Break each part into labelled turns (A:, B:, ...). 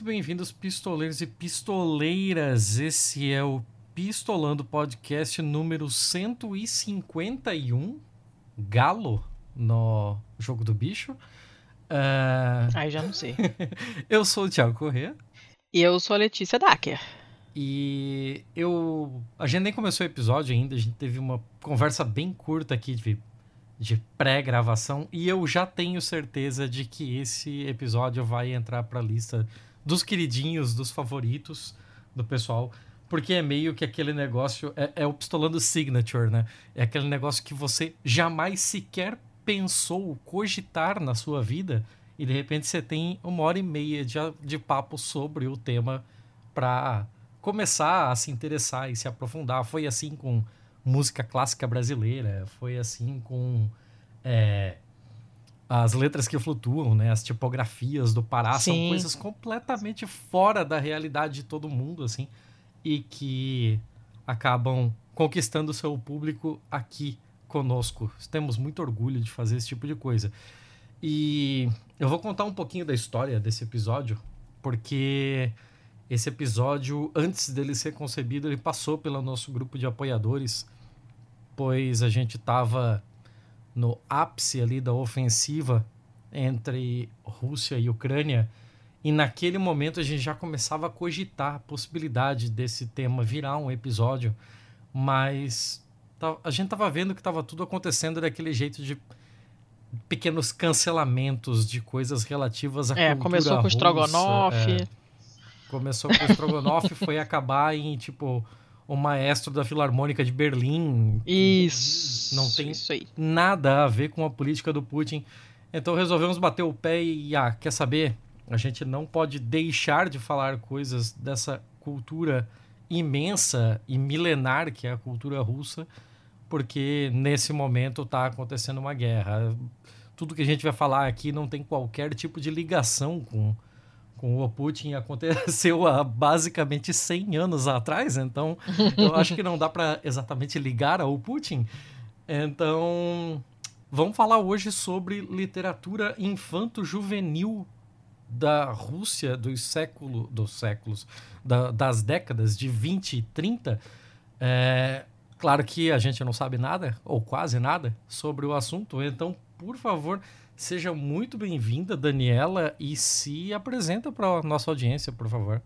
A: muito bem-vindos, pistoleiros e pistoleiras. Esse é o Pistolando Podcast número 151, Galo, no Jogo do Bicho.
B: Uh... Aí já não sei.
A: eu sou o Thiago Corrêa.
B: E eu sou a Letícia Dacker.
A: E eu. A gente nem começou o episódio ainda, a gente teve uma conversa bem curta aqui de, de pré-gravação. E eu já tenho certeza de que esse episódio vai entrar pra lista dos queridinhos, dos favoritos do pessoal. Porque é meio que aquele negócio. É, é o pistolando signature, né? É aquele negócio que você jamais sequer pensou cogitar na sua vida. E de repente você tem uma hora e meia de, de papo sobre o tema pra começar a se interessar e se aprofundar. Foi assim com música clássica brasileira, foi assim com é, as letras que flutuam, né? As tipografias do Pará Sim. são coisas completamente fora da realidade de todo mundo, assim, e que acabam conquistando seu público aqui conosco. Temos muito orgulho de fazer esse tipo de coisa. E eu vou contar um pouquinho da história desse episódio, porque esse episódio, antes dele ser concebido, ele passou pelo nosso grupo de apoiadores, pois a gente estava no ápice ali da ofensiva entre Rússia e Ucrânia, e naquele momento a gente já começava a cogitar a possibilidade desse tema virar um episódio, mas a gente estava vendo que estava tudo acontecendo daquele jeito de pequenos cancelamentos de coisas relativas à é, cultura
B: começou
A: com
B: o Strogonoff.
A: É, Começou com o Strogonoff, foi acabar em, tipo, o maestro da Filarmônica de Berlim.
B: Isso.
A: Não tem
B: isso
A: nada a ver com a política do Putin. Então resolvemos bater o pé e, ah, quer saber? A gente não pode deixar de falar coisas dessa cultura imensa e milenar que é a cultura russa, porque nesse momento está acontecendo uma guerra. Tudo que a gente vai falar aqui não tem qualquer tipo de ligação com com o Putin aconteceu há basicamente 100 anos atrás, então eu acho que não dá para exatamente ligar ao Putin. Então, vamos falar hoje sobre literatura infanto-juvenil da Rússia dos séculos, dos séculos, da, das décadas de 20 e 30. É, claro que a gente não sabe nada, ou quase nada, sobre o assunto, então, por favor, Seja muito bem-vinda, Daniela, e se apresenta para a nossa audiência, por favor.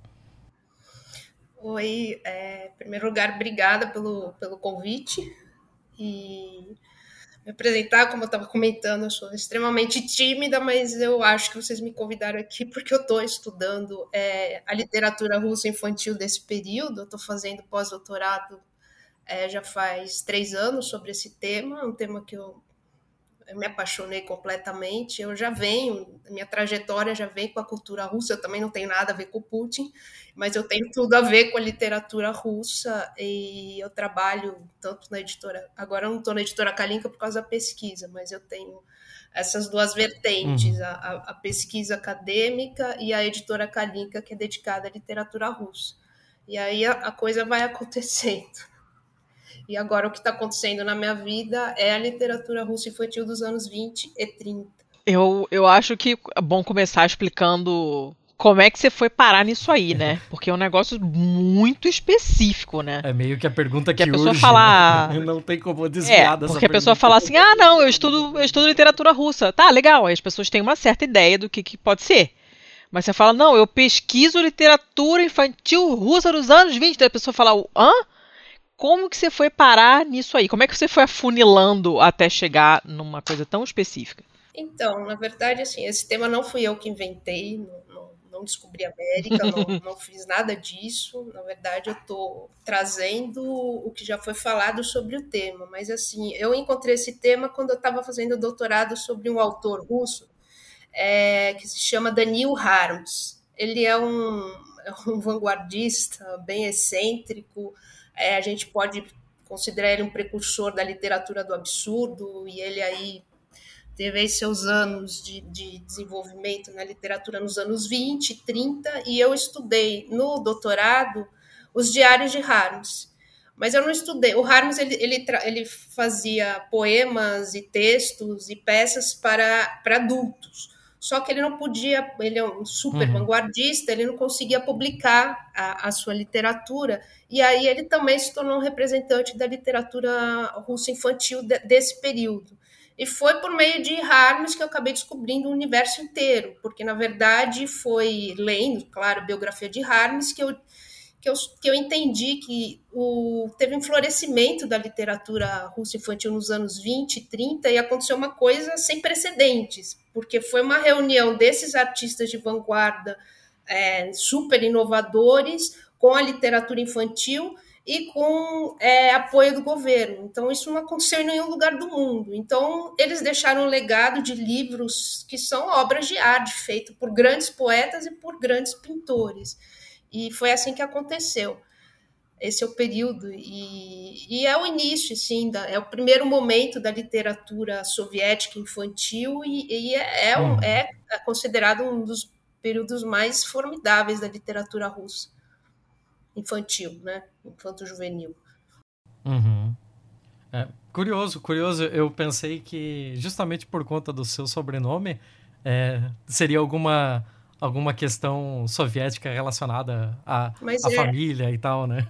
C: Oi, é, em primeiro lugar, obrigada pelo, pelo convite. E me apresentar, como eu estava comentando, eu sou extremamente tímida, mas eu acho que vocês me convidaram aqui porque eu estou estudando é, a literatura russa infantil desse período. Eu estou fazendo pós-doutorado é, já faz três anos sobre esse tema, um tema que eu me apaixonei completamente. Eu já venho, minha trajetória já vem com a cultura russa. Eu também não tenho nada a ver com o Putin, mas eu tenho tudo a ver com a literatura russa e eu trabalho tanto na editora. Agora eu não estou na editora Kalinka por causa da pesquisa, mas eu tenho essas duas vertentes, uhum. a, a, pesquisa acadêmica e a editora Kalinka, que é dedicada à literatura russa. E aí a, a coisa vai acontecendo. E agora o que está acontecendo na minha vida é a literatura russa infantil dos anos 20 e 30.
B: Eu, eu acho que é bom começar explicando como é que você foi parar nisso aí, né? Porque é um negócio muito específico, né?
A: É meio que a pergunta que,
B: que a pessoa
A: urge,
B: falar,
A: né? não tem como desviar é,
B: dessa porque a pessoa fala assim: "Ah, não, eu estudo, eu estudo literatura russa". Tá, legal. Aí as pessoas têm uma certa ideia do que, que pode ser. Mas você fala: "Não, eu pesquiso literatura infantil russa dos anos 20". Daí a pessoa fala: "Hã?" Como que você foi parar nisso aí? Como é que você foi afunilando até chegar numa coisa tão específica?
C: Então, na verdade, assim, esse tema não fui eu que inventei, não, não, não descobri a América, não, não, fiz nada disso. Na verdade, eu estou trazendo o que já foi falado sobre o tema. Mas, assim, eu encontrei esse tema quando eu estava fazendo doutorado sobre um autor russo é, que se chama Daniel Harms. Ele é um, é um vanguardista bem excêntrico, é, a gente pode considerar ele um precursor da literatura do absurdo, e ele aí teve seus anos de, de, desenvolvimento na literatura nos anos 20, 30, e eu estudei no doutorado os diários de Harms. Mas eu não estudei. O Harms ele, ele, ele fazia poemas e textos e peças para, para adultos. Só que ele não podia, ele é um super uhum. vanguardista, ele não conseguia publicar a, a, sua literatura, e aí ele também se tornou um representante da literatura russa infantil de, desse período. E foi por meio de Harms que eu acabei descobrindo o universo inteiro, porque na verdade foi lendo, claro, a biografia de Harms que eu que eu, que eu entendi que o, teve um florescimento da literatura russa infantil nos anos 20 e 30 e aconteceu uma coisa sem precedentes, porque foi uma reunião desses artistas de vanguarda é, super inovadores com a literatura infantil e com é, apoio do governo. Então, isso não aconteceu em nenhum lugar do mundo. Então, eles deixaram um legado de livros que são obras de arte, feito por grandes poetas e por grandes pintores. E foi assim que aconteceu. Esse é o período, e, e é o início, sim, da, é o primeiro momento da literatura soviética infantil, e, e é, é, um, é considerado um dos períodos mais formidáveis da literatura russa infantil, né? Infanto-juvenil.
A: Uhum. É, curioso, curioso. Eu pensei que justamente por conta do seu sobrenome é, seria alguma alguma questão soviética relacionada à, à é, família e tal, né?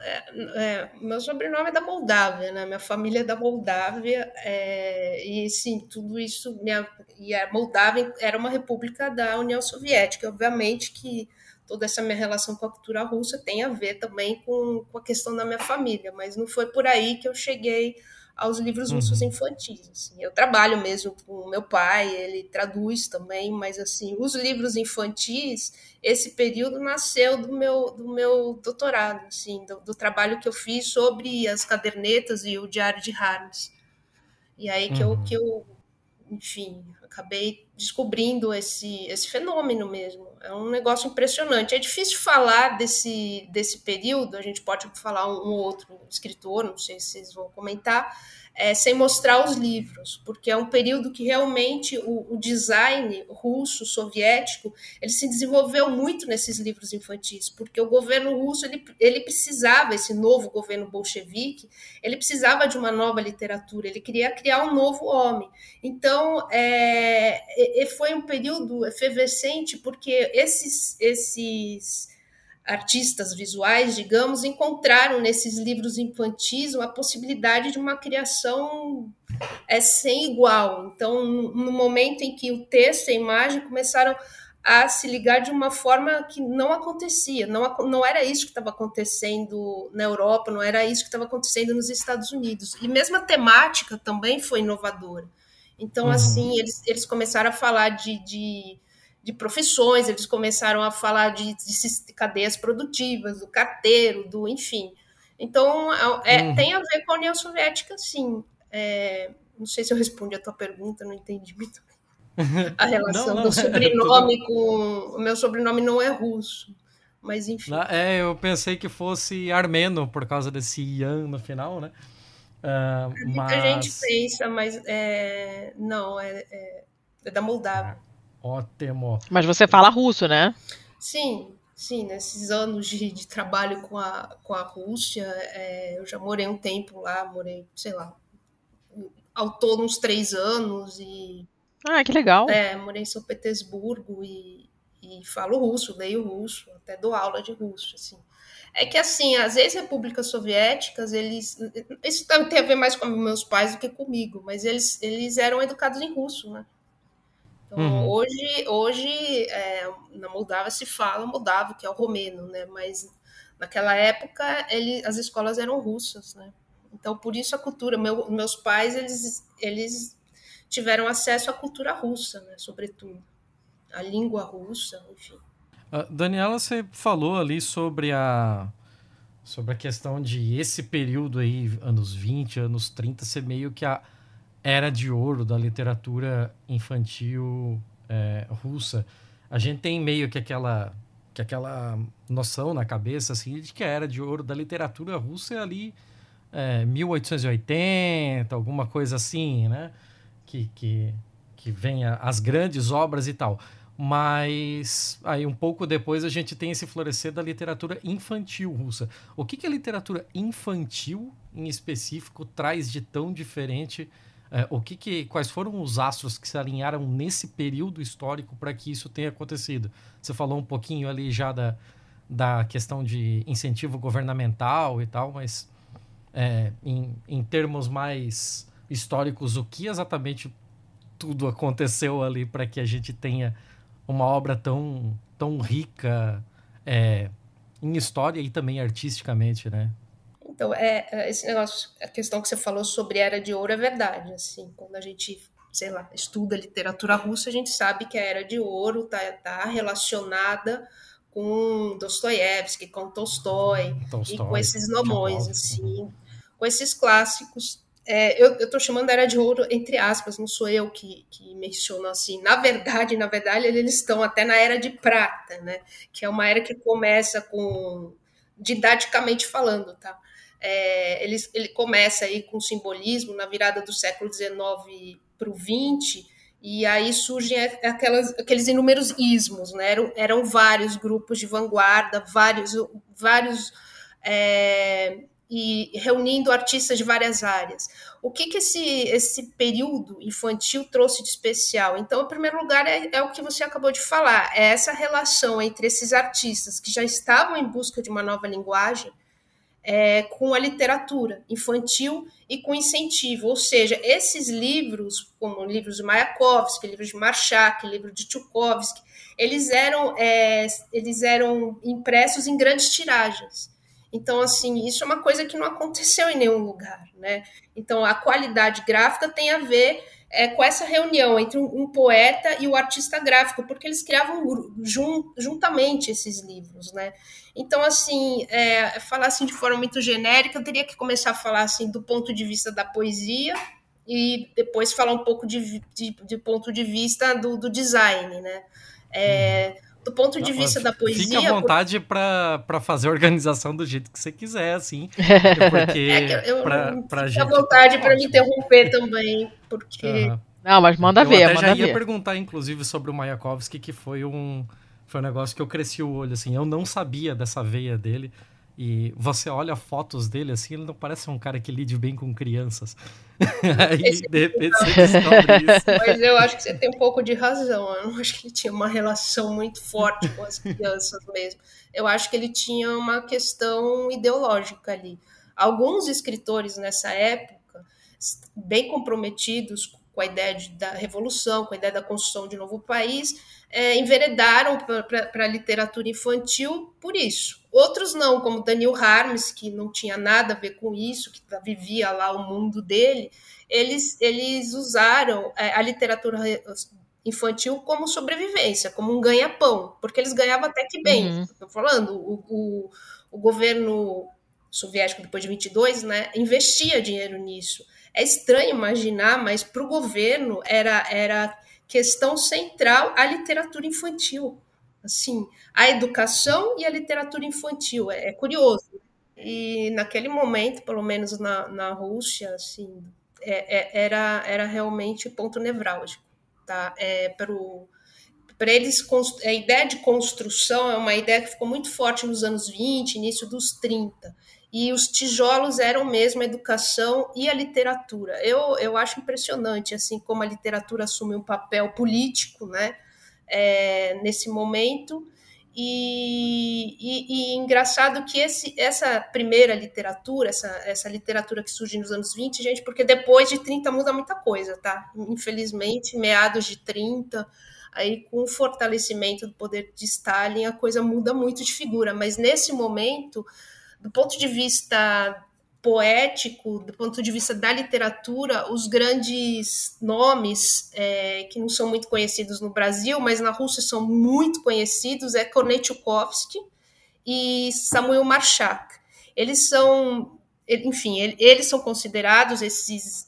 C: É, é, meu sobrenome é da Moldávia, né? Minha família é da Moldávia é, e sim, tudo isso minha, e a Moldávia era uma república da União Soviética. Obviamente que toda essa minha relação com a cultura russa tem a ver também com, com a questão da minha família, mas não foi por aí que eu cheguei aos livros russos uhum. infantis. Assim. Eu trabalho mesmo com meu pai, ele traduz também, mas assim, os livros infantis, esse período nasceu do meu, do meu doutorado, assim, do, do trabalho que eu fiz sobre as cadernetas e o Diário de Harms. E aí que, uhum. eu, que eu, enfim, acabei descobrindo esse, esse fenômeno mesmo. É um negócio impressionante. É difícil falar desse, desse período, a gente pode falar um, um outro escritor, não sei se vocês vão comentar, é, sem mostrar os livros, porque é um período que realmente o, o, design russo, soviético, ele se desenvolveu muito nesses livros infantis, porque o governo russo ele, ele precisava, esse novo governo bolchevique, ele precisava de uma nova literatura, ele queria criar um novo homem. Então, é, foi um período efervescente, porque esses, esses artistas visuais, digamos, encontraram nesses livros infantis uma possibilidade de uma criação é, sem igual. Então, no momento em que o texto e a imagem começaram a se ligar de uma forma que não acontecia, não, não era isso que estava acontecendo na Europa, não era isso que estava acontecendo nos Estados Unidos. E mesmo a temática também foi inovadora. Então, uhum. assim, eles, eles começaram a falar de, de de profissões, eles começaram a falar de, de cadeias produtivas, do carteiro, do enfim. Então, é, uhum. tem a ver com a União Soviética, sim. É, não sei se eu respondi a tua pergunta, não entendi muito a relação não, não, do sobrenome com. O meu sobrenome não é russo, mas enfim.
A: É, eu pensei que fosse armeno por causa desse Ian no final, né?
C: Uh, mas... A gente pensa, mas é, não, é, é, é da Moldávia.
A: Ótimo.
B: Mas você fala russo, né?
C: Sim, sim. Nesses anos de, de trabalho com a, com a Rússia, é, eu já morei um tempo lá, morei, sei lá, ao todo uns três anos e...
B: Ah, que legal.
C: É, morei em São Petersburgo e, e falo russo, leio russo, até dou aula de russo, assim. É que, assim, as ex-repúblicas soviéticas, eles... Isso tem a ver mais com meus pais do que comigo, mas eles, eles eram educados em russo, né? Então, uhum. hoje, hoje é, na Moldávia se fala moldavo, que é o romeno, né? Mas naquela época ele, as escolas eram russas, né? Então, por isso a cultura, meu, meus pais, eles, eles tiveram acesso à cultura russa, né? Sobretudo, a língua russa, enfim.
A: Uh, Daniela, você falou ali sobre a sobre a questão de esse período aí, anos 20, anos 30, ser meio que a era de ouro da literatura infantil é, russa. A gente tem meio que aquela que aquela noção na cabeça assim de que a era de ouro da literatura russa é ali é, 1880, alguma coisa assim, né? Que, que, que vem as grandes obras e tal. Mas aí um pouco depois a gente tem esse florescer da literatura infantil russa. O que, que a literatura infantil, em específico, traz de tão diferente É, o que, que quais foram os astros que se alinharam nesse período histórico para que isso tenha acontecido? Você falou um pouquinho ali já da, da questão de incentivo governamental e tal, mas é, em, em termos mais históricos, o que exatamente tudo aconteceu ali para que a gente tenha uma obra tão, tão rica é, em história e também artisticamente, né?
C: Então, é, é, esse negócio, a questão que você falou sobre Era de Ouro é verdade. Assim, quando a gente, sei lá, estuda literatura russa, a gente sabe que a Era de Ouro está tá relacionada com Dostoiévski, com Tolstói, Tolstói e com esses nomões, assim, com esses clássicos é, eu estou chamando a Era de Ouro entre aspas, não sou eu que, que menciono assim. Na verdade, na verdade, eles estão até na Era de Prata, né? Que é uma era que começa com didaticamente falando, tá? É, ele, ele começa aí com simbolismo na virada do século XIX para o XX, e aí surgem aquelas, aqueles inúmeros ismos, né? Eram, eram vários grupos de vanguarda, vários, vários é, e reunindo artistas de várias áreas. O que, que esse, esse período infantil trouxe de especial? Então, em primeiro lugar, é, é, o que você acabou de falar, é essa relação entre esses artistas que já estavam em busca de uma nova linguagem é, com a literatura infantil e com incentivo, ou seja, esses livros, como livros de Mayakovsky, livros de Marchak, livro de Tchaikovsky, eles eram, é, eles eram impressos em grandes tiragens. Então, assim, isso é uma coisa que não aconteceu em nenhum lugar, né? Então, a qualidade gráfica tem a ver é, com essa reunião entre um, um, poeta e o artista gráfico, porque eles criavam jun, juntamente esses livros, né? Então, assim, é, falar assim de forma muito genérica, eu teria que começar a falar assim do ponto de vista da poesia e depois falar um pouco de, de, de ponto de vista do, do design, né? É, do ponto de vista da poesia.
A: Fique à vontade para fazer a organização do jeito que você quiser, assim. Porque.
C: É eu, pra, pra fique gente... à vontade para me interromper também, porque. Uhum.
B: Não, mas manda
A: eu
B: ver.
A: Eu
B: até
A: já
B: ia
A: ver. perguntar, inclusive, sobre o Mayakovsky, que foi um, foi um negócio que eu cresci o olho, assim. Eu não sabia dessa veia dele. E você olha fotos dele assim, ele não parece um cara que lide bem com crianças. Aí, Esse de repente, você descobre isso.
C: Mas eu acho que você tem um pouco de razão. Eu não acho que ele tinha uma relação muito forte com as crianças mesmo. Eu acho que ele tinha uma questão ideológica ali. Alguns escritores nessa época, bem comprometidos com a ideia de, da revolução, com a ideia da construção de um novo país, é, enveredaram para a literatura infantil por isso. Outros não, como Daniel Harms, que não tinha nada a ver com isso, que vivia lá o mundo dele, eles, eles usaram é, a literatura infantil como sobrevivência, como um ganha-pão, porque eles ganhavam até que bem. Estou uhum. falando, o, o, o, governo soviético, depois de 22, né, investia dinheiro nisso. É estranho imaginar, mas para o governo era, era questão central a literatura infantil. Assim, a educação e a literatura infantil. É, é curioso. E naquele momento, pelo menos na, na Rússia, assim, é, é, era, era realmente ponto nevrálgico. Tá? É, para eles, a ideia de construção é uma ideia que ficou muito forte nos anos 20, início dos 30 e os tijolos eram mesmo a educação e a literatura. Eu, eu acho impressionante assim como a literatura assume um papel político, né, é, nesse momento. E, e, e, engraçado que esse, essa primeira literatura, essa, essa literatura que surge nos anos 20, gente, porque depois de 30 muda muita coisa, tá? Infelizmente, meados de 30, aí com o fortalecimento do poder de Stalin, a coisa muda muito de figura, mas nesse momento do ponto de vista poético, do ponto de vista da literatura, os grandes nomes é, que não são muito conhecidos no Brasil, mas na Rússia são muito conhecidos, é Kornei Tchaikovsky e Samuel Marchak. Eles são, enfim, eles são considerados esses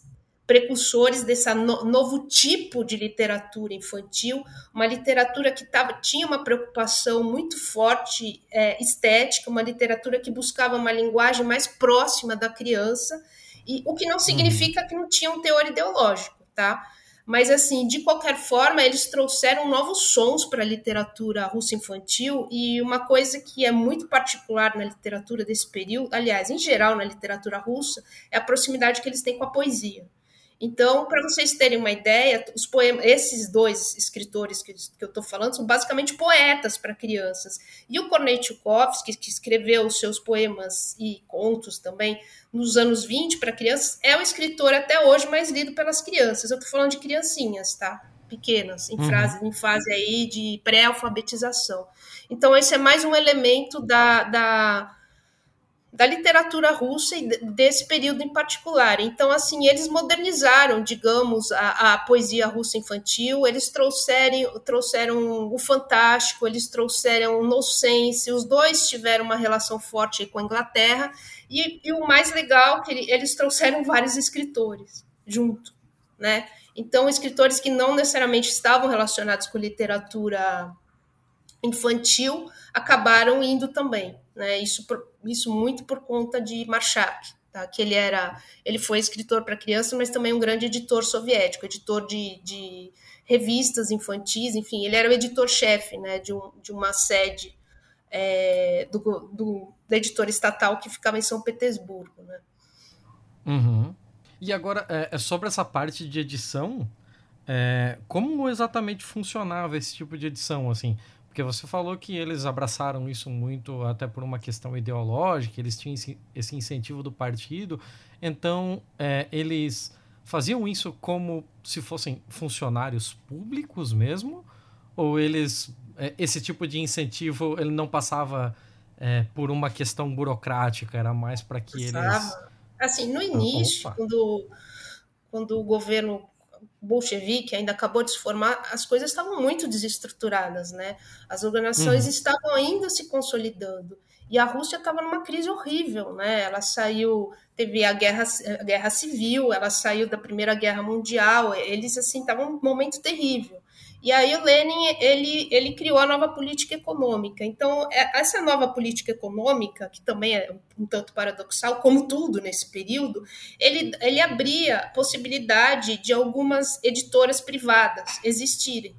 C: precursores desse no, novo tipo de literatura infantil, uma literatura que tava, tinha uma preocupação muito forte é, estética, uma literatura que buscava uma linguagem mais próxima da criança, e o que não significa que não tinha um teor ideológico, tá? Mas, assim, de qualquer forma, eles trouxeram novos sons para a literatura russa infantil e uma coisa que é muito particular na literatura desse período, aliás, em geral na literatura russa, é a proximidade que eles têm com a poesia. Então, para vocês terem uma ideia, os poemas, esses dois escritores que, que eu estou falando são basicamente poetas para crianças. E o Kornei Tchaikovsky, que escreveu os seus poemas e contos também nos anos 20 para crianças, é o escritor até hoje mais lido pelas crianças. Eu estou falando de criancinhas, tá? Pequenas, em, uhum. fase, em fase aí de pré-alfabetização. Então, esse é mais um elemento da, da da literatura russa e desse período em particular. Então, assim, eles modernizaram, digamos, a, a poesia russa infantil, eles trouxeram, trouxeram o fantástico, eles trouxeram o nonsense, os dois tiveram uma relação forte com a Inglaterra, e, e o mais legal é que eles trouxeram vários escritores junto, né? Então, escritores que não necessariamente estavam relacionados com literatura infantil acabaram indo também, né? Isso por, isso muito por conta de Marshak, tá? que ele era, ele foi escritor para criança, mas também um grande editor soviético, editor de, de revistas infantis, enfim, ele era o editor-chefe né, de, um, de uma sede é, do, do, da editora estatal que ficava em São Petersburgo. Né?
A: Uhum. E agora, é, é sobre essa parte de edição, é, como exatamente funcionava esse tipo de edição, assim? Porque você falou que eles abraçaram isso muito até por uma questão ideológica, eles tinham esse incentivo do partido, então é, eles faziam isso como se fossem funcionários públicos mesmo? Ou eles é, esse tipo de incentivo ele não passava é, por uma questão burocrática, era mais para que eles.
C: Assim, no início, quando, quando o governo bolchevique ainda acabou de se formar, as coisas estavam muito desestruturadas, né? As organizações uhum. estavam ainda se consolidando. E a Rússia estava numa crise horrível, né? Ela saiu, teve a guerra, a guerra civil, ela saiu da Primeira Guerra Mundial, eles assim estavam num momento terrível. E aí o Lenin ele, ele criou a nova política econômica. Então é, essa nova política econômica, que também é um tanto paradoxal, como tudo nesse período, ele, ele abria possibilidade de algumas editoras privadas existirem,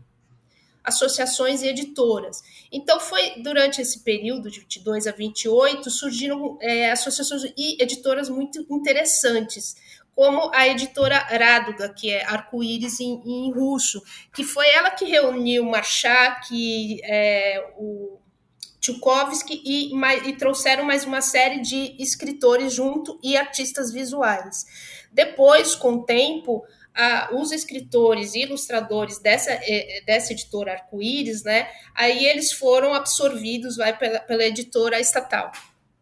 C: associações e editoras. Então foi durante esse período de 22 a 28 surgiram é, associações e editoras muito interessantes como a editora Raduga, que é arco-íris em, em, russo, que foi ela que reuniu Marchak, é, o Tchaikovsky e, e, trouxeram mais uma série de escritores junto e artistas visuais. Depois, com o tempo, os escritores e ilustradores dessa, é, dessa editora Arco-Íris, né, aí eles foram absorvidos vai, pela, pela editora estatal.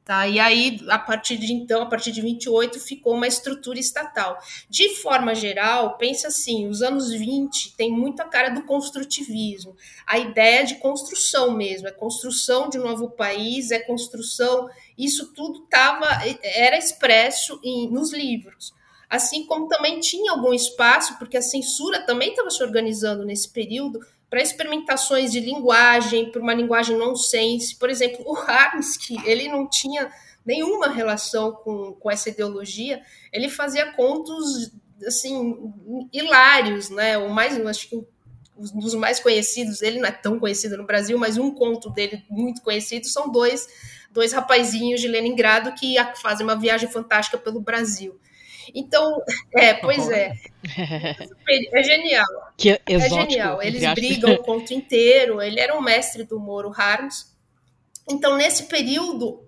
C: Tá? E aí, a partir de então, a partir de 28, ficou uma estrutura estatal. De forma geral, pensa assim, os anos 20 tem muita cara do construtivismo. A ideia de construção mesmo, é construção de um novo país, é construção, isso tudo tava, era expresso em, nos livros. Assim como também tinha algum espaço, porque a censura também estava se organizando nesse período, para experimentações de linguagem, para uma linguagem nonsense. Por exemplo, o Harmsky, ele não tinha nenhuma relação com, com essa ideologia, ele fazia contos assim hilários, né? O mais, acho que um dos mais conhecidos, ele não é tão conhecido no Brasil, mas um conto dele muito conhecido são dois dois rapazinhos de Leningrado que fazem uma viagem fantástica pelo Brasil. Então, é, pois é. É genial.
B: Que é, exótico,
C: é genial. Eles brigam o conto inteiro. Ele era um mestre do humor, o Harms. Então, nesse período,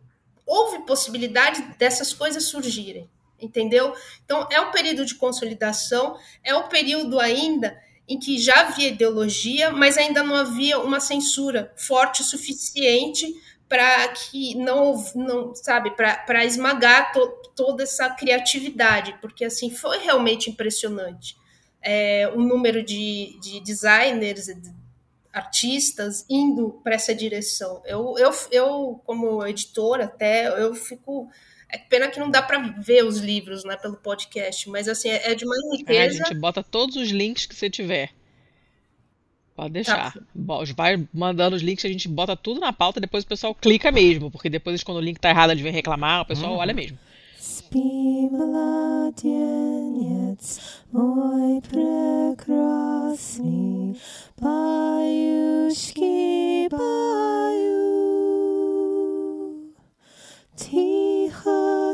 C: houve possibilidade dessas coisas surgirem, entendeu? Então, é um período de consolidação, é o um período ainda em que já havia ideologia, mas ainda não havia uma censura forte o suficiente para que não, não sabe, para esmagar to, toda essa criatividade, porque assim foi realmente impressionante é, o número de, de designers, de artistas indo para essa direção. Eu, eu, eu, como editora, até eu fico. É pena que não dá para ver os livros né, pelo podcast, mas assim, é, é de uma riqueza. É, a
B: gente bota todos os links que você tiver. Pode deixar. Tá. Vai mandando os links, a gente bota tudo na pauta, depois o pessoal clica mesmo, porque depois quando o link tá errado, eles vêm reclamar, o pessoal uhum. olha mesmo. Спи,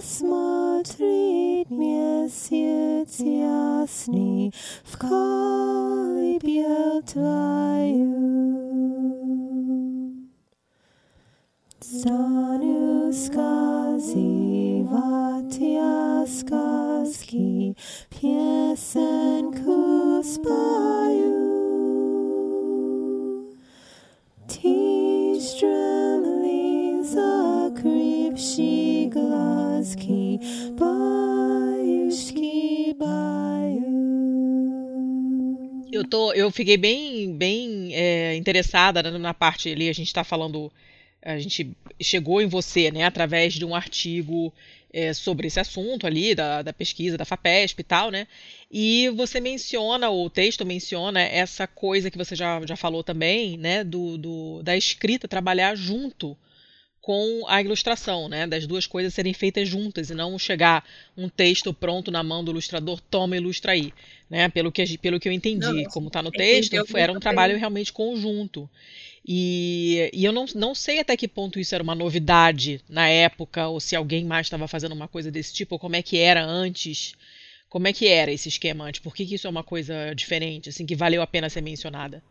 B: смотрит месяц ясный,
D: pěsní v kolibě tvaju. Stanu skazívat já zkazky, pěsenku spaju. Ty
B: Eu, tô, eu fiquei bem, bem é, interessada na, na parte ali, a gente está falando a gente chegou em você, né, através de um artigo é, sobre esse assunto ali, da, da, pesquisa da FAPESP e tal, né? E você menciona, o texto menciona essa coisa que você já, já falou também, né, do, do, da escrita trabalhar junto com a ilustração, né, das duas coisas serem feitas juntas e não chegar um texto pronto na mão do ilustrador, toma ilustra aí, né? Pelo que, pelo que eu entendi, não, como está no texto, era um trabalho realmente conjunto. E, e eu não, não sei até que ponto isso era uma novidade na época, ou se alguém mais estava fazendo uma coisa desse tipo, ou como é que era antes. Como é que era esse esquema antes? Por que, que isso é uma coisa diferente, assim, que valeu a pena ser mencionada?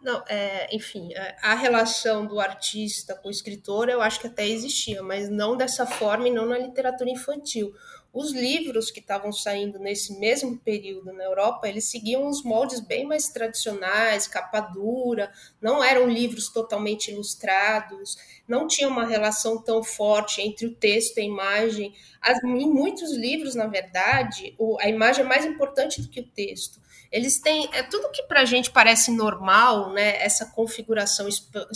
C: Não, é, enfim, é, a relação do artista com o escritor eu acho que até existia, mas não dessa forma e não na literatura infantil. Os livros que estavam saindo nesse mesmo período na Europa, eles seguiam os moldes bem mais tradicionais, capa dura, não eram livros totalmente ilustrados, não tinha uma relação tão forte entre o texto e a imagem. As, em muitos livros, na verdade, a imagem é mais importante do que o texto eles têm é tudo que para a gente parece normal, né? Essa configuração espa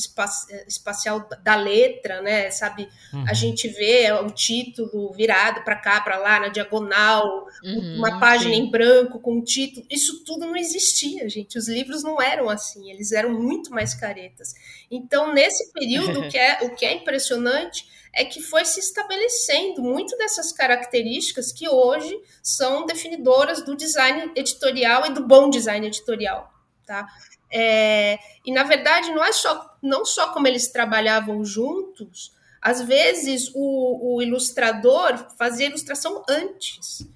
C: espacial da letra, né? Sabe? Uhum. A gente vê o título virado para cá, para lá, na diagonal, uhum, uma página sim. em branco com o título. Isso tudo não existia, gente. Os livros não eram assim. Eles eram muito mais caretas. Então, nesse período, o que é o que é impressionante é que foi se estabelecendo muito dessas características que hoje são definidoras do design editorial e do bom design editorial, tá? É, e na verdade não é só não só como eles trabalhavam juntos, às vezes o, o ilustrador fazia ilustração antes.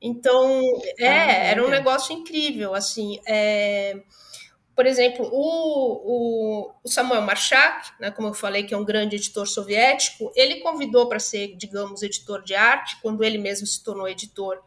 C: Então, é, ah, era um negócio incrível, assim. É, por exemplo, o, o, Samuel Marchak, né, como eu falei, que é um grande editor soviético, ele convidou para ser, digamos, editor de arte, quando ele mesmo se tornou editor.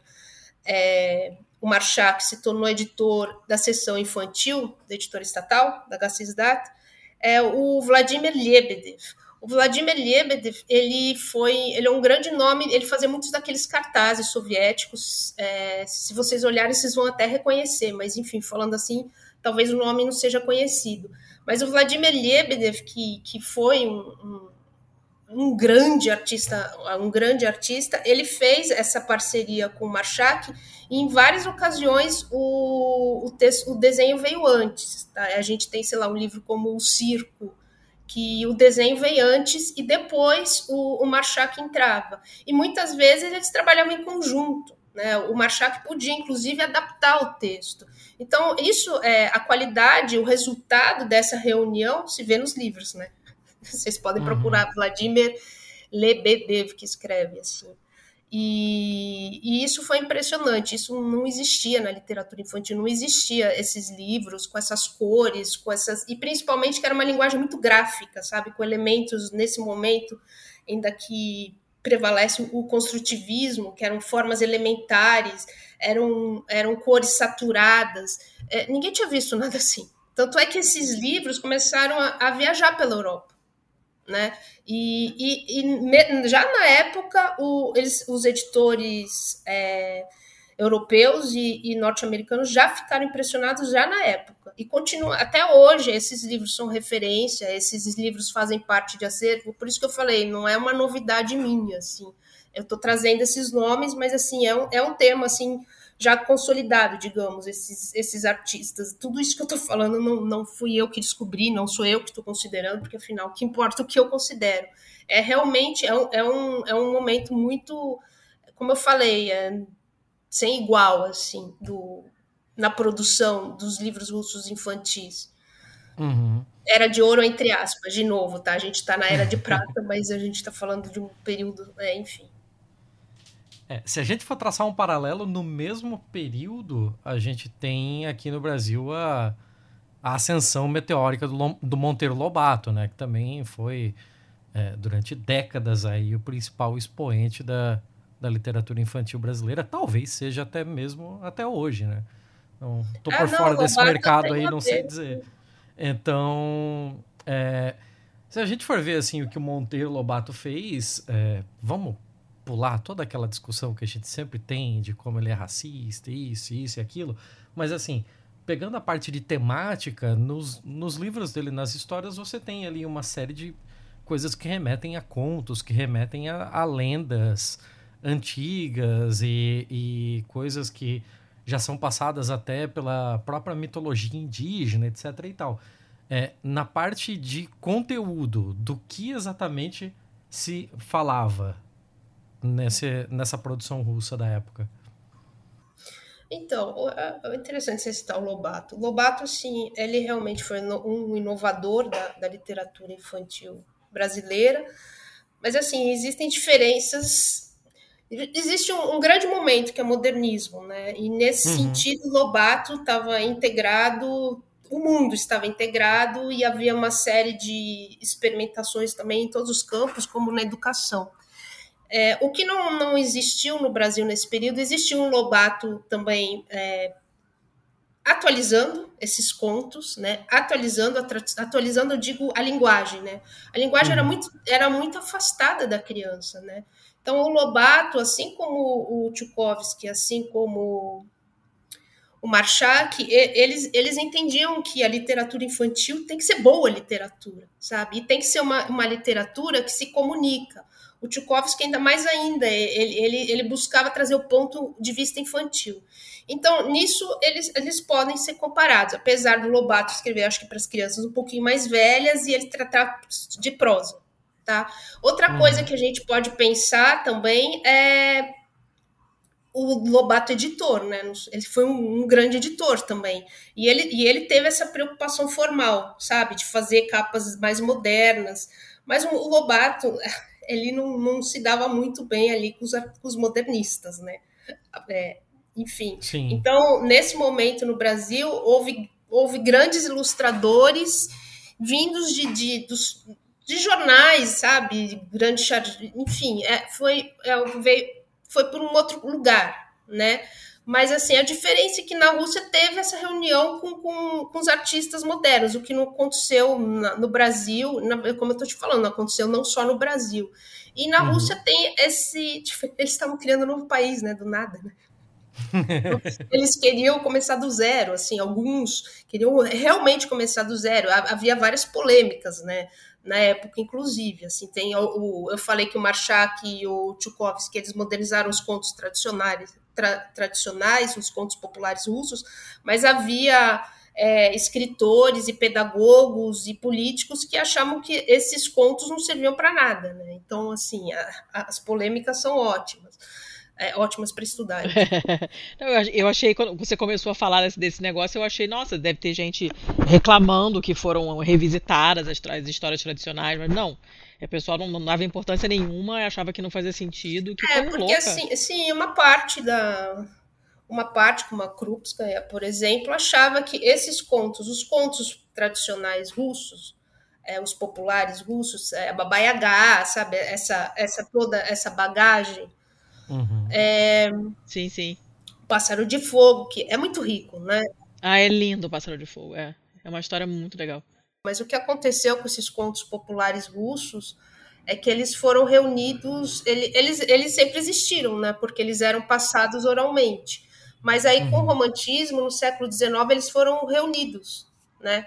C: É, o Marchak se tornou editor da seção infantil da editora estatal, da Gassisdat, é o Vladimir Lebedev. O Vladimir Lebedev, ele foi, ele é um grande nome, ele fazia muitos daqueles cartazes soviéticos, é, se vocês olharem, vocês vão até reconhecer, mas enfim, falando assim, talvez o nome não seja conhecido. Mas o Vladimir Lebedev, que, que foi um, um, um grande artista, um grande artista, ele fez essa parceria com o Marchak e em várias ocasiões o, o, texto, o desenho veio antes. Tá? A gente tem, sei lá, um livro como O Circo, que o desenho veio antes e depois o, o Marchak entrava. E muitas vezes eles trabalhavam em conjunto. Né? O Marchak podia, inclusive, adaptar o texto. Então, isso é a qualidade, o resultado dessa reunião se vê nos livros, né? Vocês podem uhum. procurar Vladimir Lebedev, que escreve assim. E, e, isso foi impressionante. Isso não existia na literatura infantil, não existia esses livros com essas cores, com essas e principalmente que era uma linguagem muito gráfica, sabe, com elementos nesse momento ainda que prevalece o construtivismo, que eram formas elementares, eram, eram cores saturadas. É, ninguém tinha visto nada assim. Tanto é que esses livros começaram a, a viajar pela Europa. Né? E, e, e já na época, o, eles, os editores é, europeus e, e norte-americanos já ficaram impressionados já na época. E continua, até hoje, esses livros são referência, esses livros fazem parte de acervo, por isso que eu falei, não é uma novidade minha, assim. Eu estou trazendo esses nomes, mas assim, é um, é um tema assim já consolidado, digamos, esses, esses artistas. Tudo isso que eu estou falando não, não fui eu que descobri, não sou eu que estou considerando, porque afinal, o que importa é o que eu considero. É realmente é um, é um, é um momento muito, como eu falei, é, sem igual, assim, do, na produção dos livros russos infantis.
A: Uhum.
C: Era de ouro, entre aspas, de novo, tá? A gente está na era de prata, mas a gente está falando de um período, é, enfim.
A: É, se a gente for traçar um paralelo, no mesmo período, a gente tem aqui no Brasil a, a ascensão meteórica do, do Monteiro Lobato, né? Que também foi, é, durante décadas, aí, o principal expoente da, da literatura infantil brasileira. Talvez seja até mesmo até hoje, né? Não, tô
C: Ah,
A: por
C: não,
A: fora desse mercado aí, não sei dizer. Então, é, se a gente for ver assim o que o Monteiro Lobato fez, é, vamos pular toda aquela discussão que a gente sempre tem de como ele é racista, isso, isso e aquilo, mas assim, pegando a parte de temática, nos, nos livros dele, nas histórias, você tem ali uma série de coisas que remetem a contos, que remetem a, a lendas antigas e, e coisas que já são passadas até pela própria mitologia indígena, etc. e tal. É, na parte de conteúdo, do que exatamente se falava nesse, nessa produção russa da época?
C: Então, é é interessante você citar o Lobato. Lobato, assim, ele realmente foi um inovador da, da literatura infantil brasileira, mas, assim, existem diferenças. Existe um, um grande momento que é modernismo, né? E nesse
A: Uhum.
C: sentido, Lobato estava integrado, o mundo estava integrado e havia uma série de experimentações também em todos os campos, como na educação. É, o que não, não existiu no Brasil nesse período, existiu um Lobato também é, atualizando esses contos, né? Atualizando, atualizando, eu digo, a linguagem, né? A linguagem era,
A: Uhum.
C: muito, era muito afastada da criança, né? Então, o Lobato, assim como o Tchaikovsky, assim como o Marchak, eles, eles entendiam que a literatura infantil tem que ser boa literatura, sabe? E tem que ser uma, uma literatura que se comunica. O Tchaikovsky, ainda mais ainda, ele, ele, ele buscava trazer o ponto de vista infantil. Então, nisso, eles, eles podem ser comparados, apesar do Lobato escrever, acho que para as crianças um pouquinho mais velhas, e ele tratar de prosa. Tá? Outra coisa que a gente pode pensar também é o Lobato editor, né? Ele foi um, um, grande editor também. E ele, e ele teve essa preocupação formal, sabe? De fazer capas mais modernas. Mas o Lobato, ele não, não se dava muito bem ali com os, com os modernistas, né? É, enfim.
A: Sim.
C: Então, nesse momento no Brasil, houve, houve grandes ilustradores vindos de, de, dos, de jornais, sabe? Grande, enfim, é, foi, é, veio, foi por um outro lugar, né? Mas, assim, a diferença é que na Rússia teve essa reunião com, com, com os artistas modernos, o que não aconteceu na, no Brasil, na, como eu estou te falando, não aconteceu não só no Brasil. E na uhum. Rússia tem esse... Eles estavam criando um novo país, né? Do nada, né? Eles queriam começar do zero, assim, alguns queriam realmente começar do zero. Havia várias polêmicas, né? Na época, inclusive, assim, tem o, o eu falei que o Marchak e o Tchaikovsky eles modernizaram os contos tradicionais, tra, tradicionais, os contos populares russos, mas havia é, escritores e pedagogos e políticos que achavam que esses contos não serviam para nada, né? Então, assim, a, as polêmicas são ótimas é, ótimas para estudar.
B: eu achei, quando você começou a falar desse, desse, negócio, eu achei, nossa, deve ter gente reclamando que foram revisitadas as, as histórias tradicionais, mas não. O pessoal não, não, dava importância nenhuma, achava que não fazia sentido. Que
C: é, porque louca. assim, assim, uma parte da. Uma parte, como a Krupskaya, por exemplo, achava que esses contos, os contos tradicionais russos, é, os populares russos, é, a Baba Yaga, sabe, essa, essa toda essa bagagem,
A: Uhum.
C: É,
B: sim, sim.
C: Pássaro de Fogo, que é muito rico, né?
B: Ah, é lindo o Pássaro de Fogo, é. É uma história muito legal.
C: Mas o que aconteceu com esses contos populares russos é que eles foram reunidos, ele, eles, eles sempre existiram, né? Porque eles eram passados oralmente. Mas aí, com o romantismo, no século XIX, eles foram reunidos, né?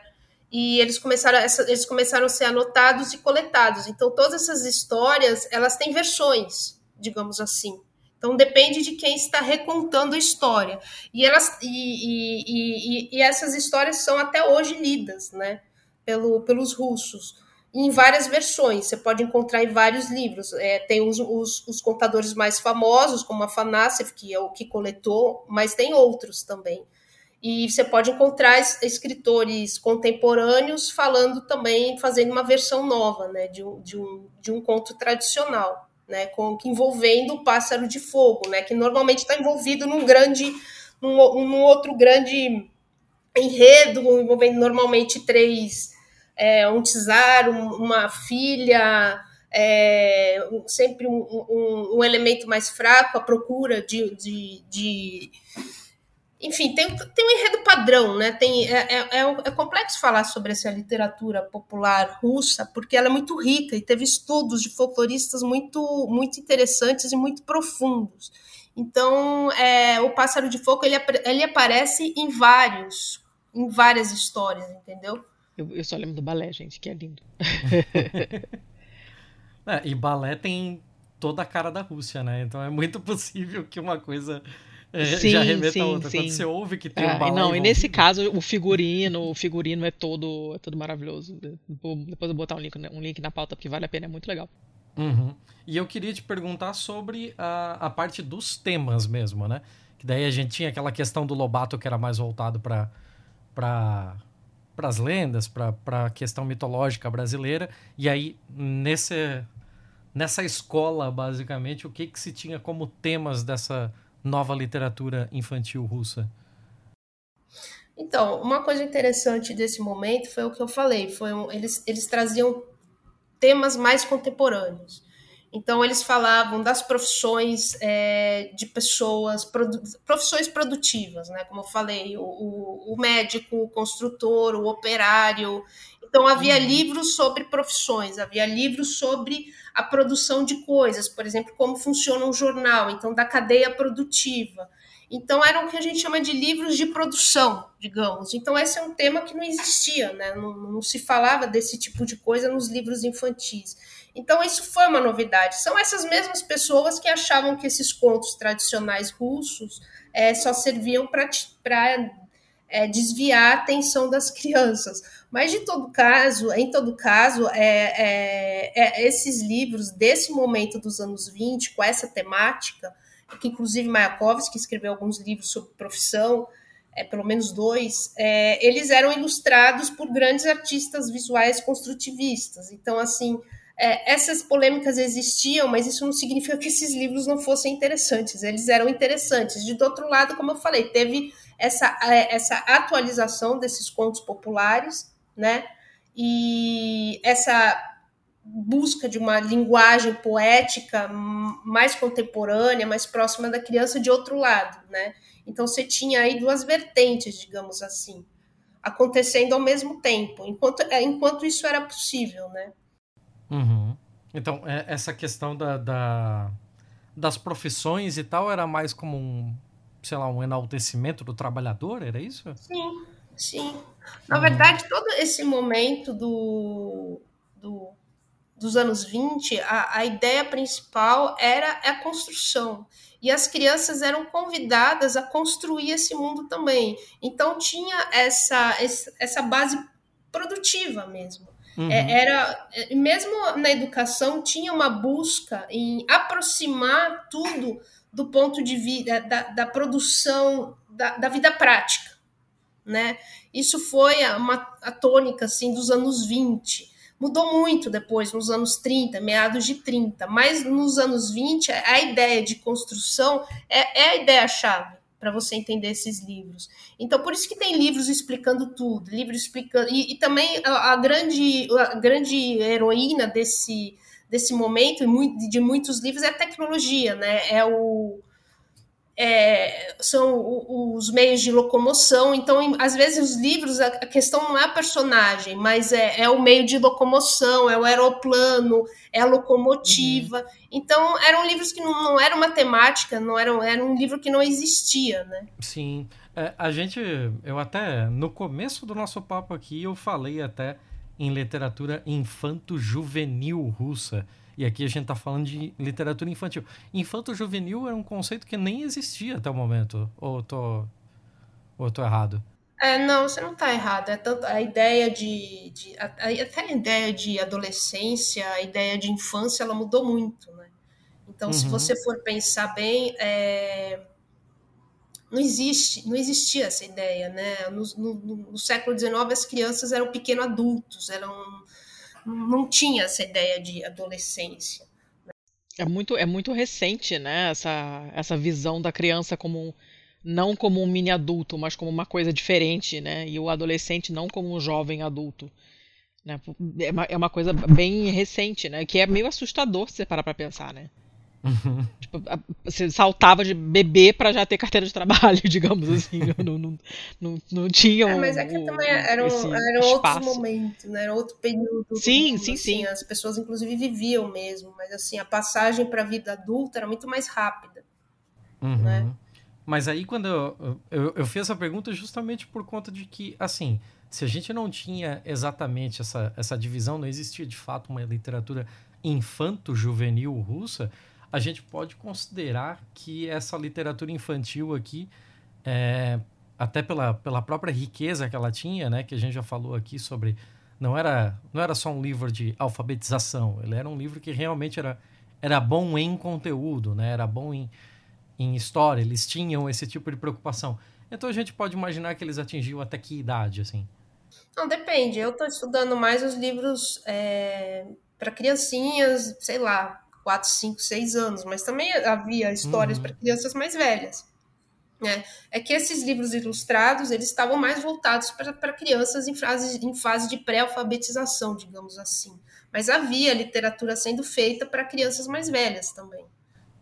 C: E eles começaram, eles começaram a ser anotados e coletados. Então, todas essas histórias, elas têm versões, digamos assim. Então depende de quem está recontando a história. E, elas, e, e, e, e, essas histórias são até hoje lidas né, pelo, pelos russos, em várias versões. Você pode encontrar em vários livros. É, tem os, os, os, contadores mais famosos, como Afanasiev, que é o que coletou, mas tem outros também. E você pode encontrar escritores contemporâneos falando também, fazendo uma versão nova né, de, um, de, um, de um conto tradicional. Né, com, envolvendo o pássaro de fogo, né, que normalmente está envolvido num grande, num, num, outro grande enredo, envolvendo normalmente três, é, um czar, um, uma filha, é, sempre um, um, um, elemento mais fraco, a procura de, de, de enfim, tem, tem um enredo padrão, né? Tem, é, é, é, é, complexo falar sobre essa literatura popular russa, porque ela é muito rica e teve estudos de folcloristas muito, muito interessantes e muito profundos. Então, é, o Pássaro de Fogo ele, ele aparece em vários, em várias histórias, entendeu?
B: Eu, eu só lembro do balé, gente, que é lindo.
A: é, e balé tem toda a cara da Rússia, né? Então é muito possível que uma coisa sim, já remeta sim, a outra. Sim. Quando você ouve que tem
B: é,
A: um balão.
B: Não, e nesse caso, o figurino, o figurino é todo, é todo maravilhoso. depois eu vou botar um link, um link na pauta, porque vale a pena, é muito legal.
A: Uhum. E eu queria te perguntar sobre a, a parte dos temas mesmo, né? Que daí a gente tinha aquela questão do Lobato que era mais voltado para para as lendas, para a questão mitológica brasileira. E aí, nesse, nessa escola, basicamente, o que, que se tinha como temas dessa nova literatura infantil russa?
C: Então, uma coisa interessante desse momento foi o que eu falei, foi um, eles, eles traziam temas mais contemporâneos. Então, eles falavam das profissões é, de pessoas, produ profissões produtivas, né? Como eu falei, o, o, médico, o construtor, o operário. Então, havia uhum. livros sobre profissões, havia livros sobre a produção de coisas, por exemplo, como funciona um jornal, então da cadeia produtiva. Então eram o que a gente chama de livros de produção, digamos. Então esse é um tema que não existia, né? não, não se falava desse tipo de coisa nos livros infantis. Então isso foi uma novidade. São essas mesmas pessoas que achavam que esses contos tradicionais russos é, só serviam para é, desviar a atenção das crianças. Mas de todo caso, em todo caso, é, é, é, esses livros desse momento dos anos 20, com essa temática, que inclusive Mayakovsky escreveu alguns livros sobre profissão, é, pelo menos dois, é, eles eram ilustrados por grandes artistas visuais construtivistas. Então, assim, é, essas polêmicas existiam, mas isso não significa que esses livros não fossem interessantes. Eles eram interessantes. De outro lado, como eu falei, teve essa, essa atualização desses contos populares né? E essa busca de uma linguagem poética mais contemporânea, mais próxima da criança de outro lado, né? Então você tinha aí duas vertentes, digamos assim, acontecendo ao mesmo tempo, enquanto, é, enquanto isso era possível, né?
A: Uhum. Então, é, essa questão da, da, das profissões e tal era mais como um, sei lá, um enaltecimento do trabalhador, era isso?
C: Sim, sim. Na verdade, todo esse momento do, do dos anos 20, a, a ideia principal era a construção. E as crianças eram convidadas a construir esse mundo também. Então, tinha essa, essa base produtiva mesmo. Uhum. É, era mesmo na educação tinha uma busca em aproximar tudo do ponto de vista da, da produção da, da vida prática né? Isso foi uma, a tônica assim dos anos 20. Mudou muito depois, nos anos 30, meados de 30, mas nos anos 20, a ideia de construção é, é a ideia-chave para você entender esses livros. Então, por isso que tem livros explicando tudo, livros explicando. E, e também a, a, grande, a grande heroína desse, desse momento, de muitos livros, é a tecnologia, né? É o é, são os meios de locomoção. Então, às vezes, os livros, a questão não é a personagem, mas é, é o meio de locomoção, é o aeroplano, é a locomotiva. Uhum. Então, eram livros que não, não eram matemática, não eram, era um livro que não existia, né?
A: Sim. É, a gente, eu até, no começo do nosso papo aqui, eu falei até em literatura infanto-juvenil russa e aqui a gente está falando de literatura infantil. Infanto-juvenil era um conceito que nem existia até o momento. Ou tô, ou tô errado?
C: É, não, você não está errado. É tanto a ideia de, de a, até a ideia de adolescência, a ideia de infância, ela mudou muito, né? Então, uhum. se você for pensar bem, é, não existe, não existia essa ideia, né? No, no, no século XIX, as crianças eram pequenos adultos, eram não tinha essa ideia de adolescência.
B: É muito, é muito recente, né? Essa, essa visão da criança como não como um mini adulto, mas como uma coisa diferente, né? E o adolescente não como um jovem adulto, né? É uma, é uma coisa bem recente, né? Que é meio assustador se você parar pra pensar, né? Tipo, a- você saltava de bebê pra já ter carteira de trabalho, digamos assim. Não, não, não, não tinha
C: É,
B: um,
C: mas é que
B: um-
C: também eram,
B: esse
C: eram outros momentos, né? Era outro período. do
B: Sim,
C: mundo,
B: sim,
C: assim,
B: sim.
C: As pessoas, inclusive, viviam mesmo, mas assim, a passagem para a vida adulta era muito mais rápida.
A: Uhum.
C: né?
A: Mas aí, quando eu, eu, eu fiz essa pergunta justamente por conta de que, assim, se a gente não tinha exatamente essa, essa divisão, não existia de fato uma literatura infanto-juvenil russa, a gente pode considerar que essa literatura infantil aqui, é, até pela, pela própria riqueza que ela tinha, né, que a gente já falou aqui sobre. Não era, não era só um livro de alfabetização, ele era um livro que realmente era, era bom em conteúdo, né, era bom em em história, eles tinham esse tipo de preocupação. Então a gente pode imaginar que eles atingiam até que idade, assim.
C: Não, depende. Eu estou estudando mais os livros para criancinhas, sei lá, 4, 5, 6 anos, mas também havia histórias
A: Uhum.
C: para crianças mais velhas. né? É que esses livros ilustrados eles estavam mais voltados para crianças em fase, em fase de pré-alfabetização, digamos assim. Mas havia literatura sendo feita para crianças mais velhas também.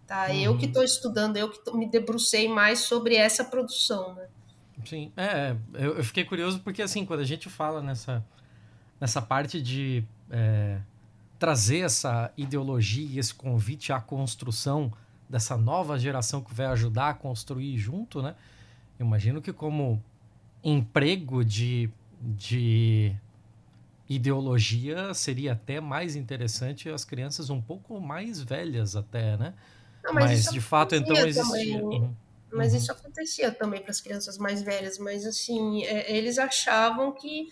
C: Tá?
A: Uhum.
C: Eu que estou estudando, eu que tô- me debrucei mais sobre essa produção. Né?
A: Sim, é, eu, eu fiquei curioso porque, assim, quando a gente fala nessa, nessa parte de é, trazer essa ideologia e esse convite à construção dessa nova geração que vai ajudar a construir junto, né? Eu imagino que como emprego de, de ideologia seria até mais interessante as crianças um pouco mais velhas até, né?
C: Não,
A: Mas,
C: isso
A: de fato, então existia.
C: também. Mas
A: Uhum.
C: isso acontecia também para as crianças mais velhas, mas assim, é, eles achavam que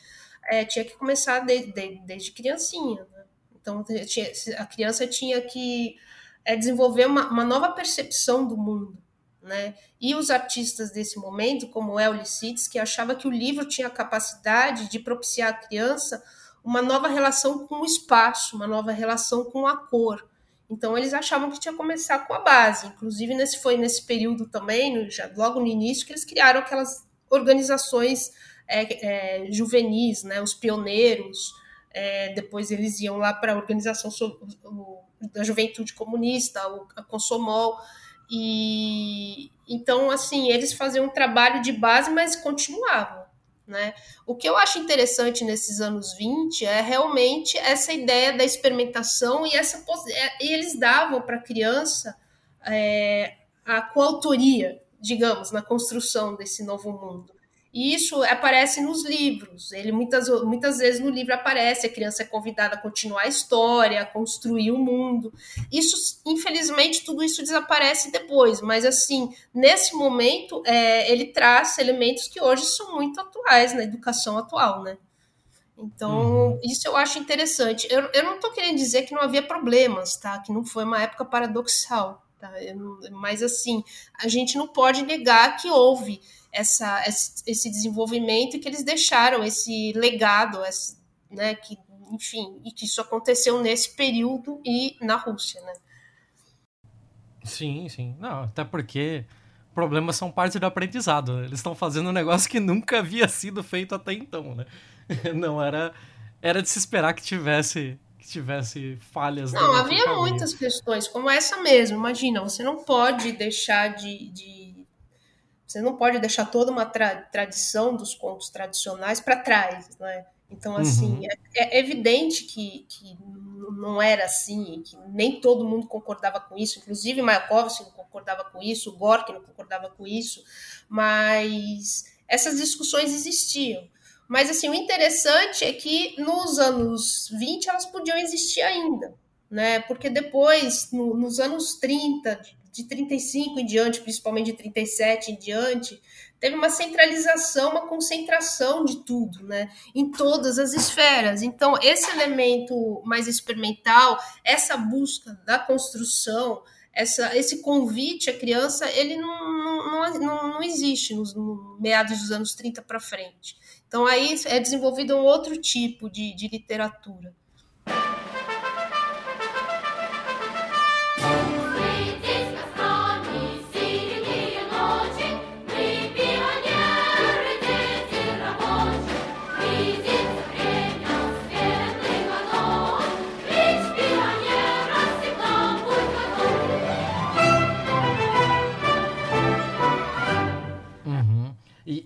C: é, tinha que começar de- de- desde criancinha. Né? Então tinha- a criança tinha que é, desenvolver uma, uma nova percepção do mundo. Né? E os artistas desse momento, como Euli Seeds, que achava que o livro tinha a capacidade de propiciar à criança uma nova relação com o espaço, uma nova relação com a cor. Então eles achavam que tinha que começar com a base. Inclusive nesse foi nesse período também, no- já logo no início, que eles criaram aquelas organizações é, é, juvenis, né? Os pioneiros. É, depois eles iam lá para a organização da Juventude Comunista, a Consomol. E então assim eles faziam um trabalho de base, mas continuavam. Né? O que eu acho interessante nesses anos 20 é realmente essa ideia da experimentação e essa é, e eles davam para a criança é, a coautoria, digamos, na construção desse novo mundo. E isso aparece nos livros. Ele muitas, muitas vezes no livro aparece, a criança é convidada a continuar a história, a construir o mundo. Isso, infelizmente, tudo isso desaparece depois, mas assim, nesse momento, é, ele traz elementos que hoje são muito atuais na educação atual, né? Então,
A: Uhum.
C: isso eu acho interessante. Eu, eu não estou querendo dizer que não havia problemas, tá? Que não foi uma época paradoxal, tá? Eu mas, assim, a gente não pode negar que houve essa, esse, desenvolvimento e que eles deixaram esse legado, esse, né? Que, enfim, e que isso aconteceu nesse período e na Rússia, né?
A: Sim, sim. Não, até porque problemas são parte do aprendizado. né? Eles estão fazendo um negócio que nunca havia sido feito até então, né? Não era era de se esperar que tivesse que tivesse falhas
C: Não, havia
A: caminho.
C: muitas questões, como essa mesmo. Imagina, você não pode deixar de. de- você não pode deixar toda uma tra- tradição dos contos tradicionais para trás, né? Então, assim,
A: Uhum.
C: é, é evidente que, que não era assim, que nem todo mundo concordava com isso, inclusive Mayakovsky não concordava com isso, Gorky não concordava com isso, mas essas discussões existiam. Mas assim, o interessante é que nos anos 20 elas podiam existir ainda, né? Porque depois, no- nos anos 30, de- de 35 em diante, principalmente de 37 em diante, teve uma centralização, uma concentração de tudo, né? Em todas as esferas. Então, esse elemento mais experimental, essa busca da construção, essa, esse convite à criança, ele não, não, não, não existe nos no meados dos anos 30 para frente. Então, aí é desenvolvido um outro tipo de, de literatura.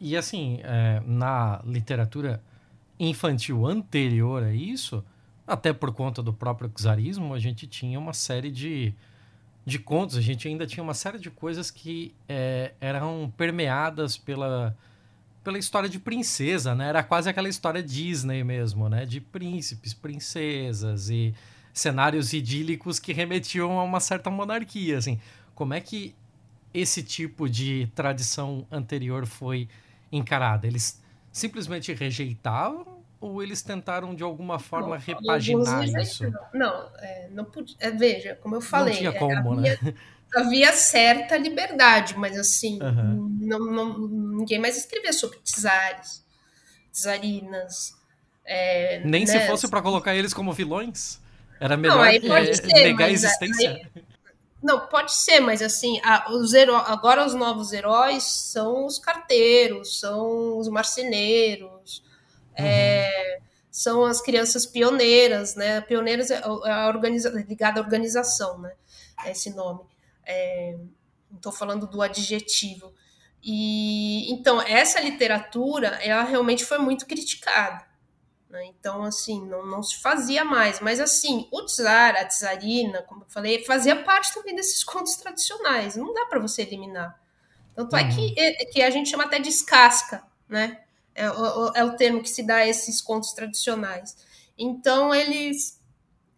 A: E assim, é, na literatura infantil anterior a isso, até por conta do próprio czarismo, a gente tinha uma série de, de contos, a gente ainda tinha uma série de coisas que é, eram permeadas pela, pela história de princesa, né? Era quase aquela história Disney mesmo, né? De príncipes, princesas e cenários idílicos que remetiam a uma certa monarquia, assim. Como é que esse tipo de tradição anterior foi encarada? Eles simplesmente rejeitavam ou eles tentaram de alguma forma
C: Não,
A: repaginar isso?
C: Não, é, não podia. é, veja, como eu falei,
A: Não tinha
C: é,
A: como,
C: havia,
A: né?
C: havia certa liberdade, mas assim,
A: Aham.
C: não, não- ninguém mais escrevia sobre czares, czarinas. é,
A: Nem se
C: né,
A: fosse pra colocar eles como vilões? Era
C: Não,
A: melhor
C: aí pode
A: é,
C: ser,
A: negar a existência?
C: Não, pode ser, mas assim, a- os heró- agora os novos heróis são os carteiros, são os marceneiros, é, são as crianças pioneiras, né? Pioneiras é a- é a organiza, ligada à organização, né? É Esse nome. É, não estou falando do adjetivo. E então essa literatura, ela realmente foi muito criticada. Né? Então, assim, não, não se fazia mais. Mas, assim, o czar, a czarina, como eu falei, fazia parte também desses contos tradicionais. Não dá para você eliminar. Tanto é que, é que a gente chama até de escasca, né? É, o- é o termo que se dá a esses contos tradicionais. Então, eles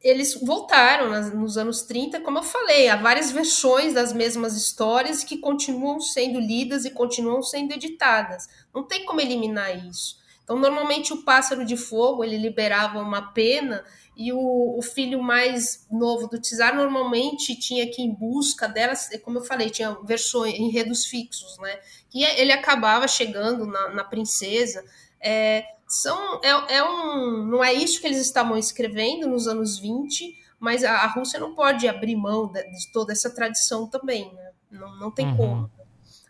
C: eles voltaram nos anos 30, como eu falei, há várias versões das mesmas histórias que continuam sendo lidas e continuam sendo editadas. Não tem como eliminar isso. Então, normalmente, o Pássaro de Fogo, ele liberava uma pena e o, o filho mais novo do Tsar normalmente tinha que ir em busca delas, como eu falei, tinha versões, enredos fixos, né? E ele acabava chegando na, na princesa. É, são, é, é um, não é isso que eles estavam escrevendo nos anos 20, mas a, a Rússia não pode abrir mão de, de toda essa tradição também, né? Não, não tem
A: Uhum.
C: como.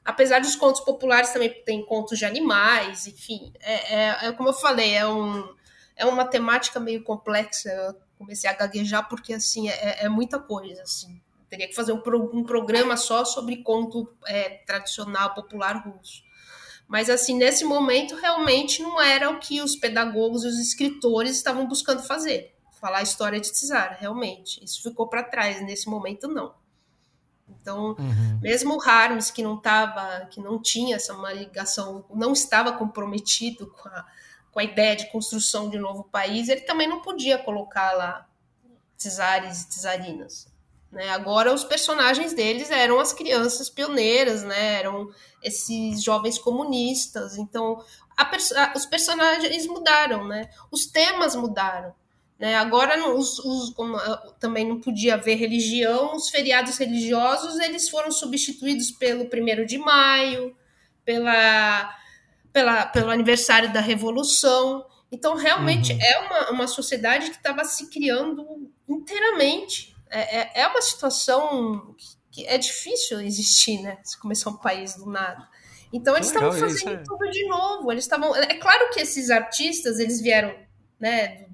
C: Apesar dos contos populares também tem contos de animais, enfim, é, é, é como eu falei, é, um, é uma temática meio complexa. Eu comecei a gaguejar porque assim é, é muita coisa, assim. Teria que fazer um, um programa só sobre conto é, tradicional popular russo. Mas, assim, nesse momento, realmente não era o que os pedagogos e os escritores estavam buscando fazer. Falar a história de Tsar, realmente. Isso ficou para trás. Nesse momento, não. Então,
A: Uhum.
C: mesmo o Harms, que não tava, que não tinha essa uma ligação, não estava comprometido com a, com a ideia de construção de um novo país, ele também não podia colocar lá czares e czarinas. Né? Agora, os personagens deles eram as crianças pioneiras, né? eram esses jovens comunistas. Então, a- os personagens mudaram, né? os temas mudaram. Né? Agora, os, os- como, ah, também não podia haver religião, os feriados religiosos eles foram substituídos pelo 1 de maio, pela, pela, pelo aniversário da Revolução. Então, realmente,
A: Uhum.
C: é uma, uma sociedade que estava se criando inteiramente. É, é, é uma situação que, é difícil existir, né? Se começar um país do nada. Então, eles estavam
A: isso
C: fazendo
A: é-
C: tudo de novo. Eles estavam. É claro que esses artistas eles vieram, né?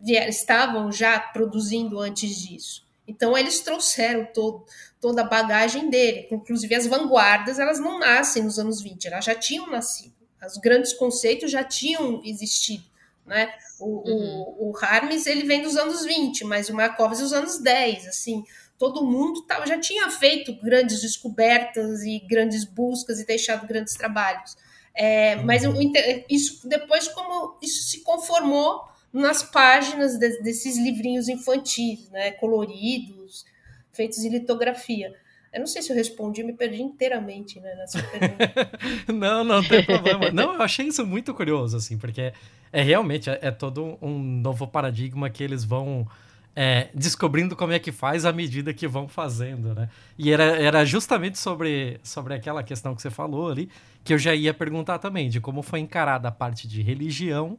C: Vieram, estavam já produzindo antes disso. Então, eles trouxeram todo, toda a bagagem dele. Inclusive, as vanguardas, elas não nascem nos anos 20, elas já tinham nascido. Os grandes conceitos já tinham existido. Né? O, o, o Harmes ele vem dos anos 20, mas o Markovs dos anos 10. Assim, todo mundo tava, já tinha feito grandes descobertas e grandes buscas e deixado grandes trabalhos. É, mas o inter- isso depois, como isso se conformou nas páginas de- desses livrinhos infantis, né, coloridos, feitos em litografia. Eu não sei se eu respondi, eu me perdi inteiramente né, nessa pergunta.
A: Não, não tem problema. Não, eu achei isso muito curioso, assim, porque é realmente é, é todo um novo paradigma que eles vão é, descobrindo como é que faz à medida que vão fazendo, né? E era, era justamente sobre, sobre aquela questão que você falou ali, que eu já ia perguntar também, de como foi encarada a parte de religião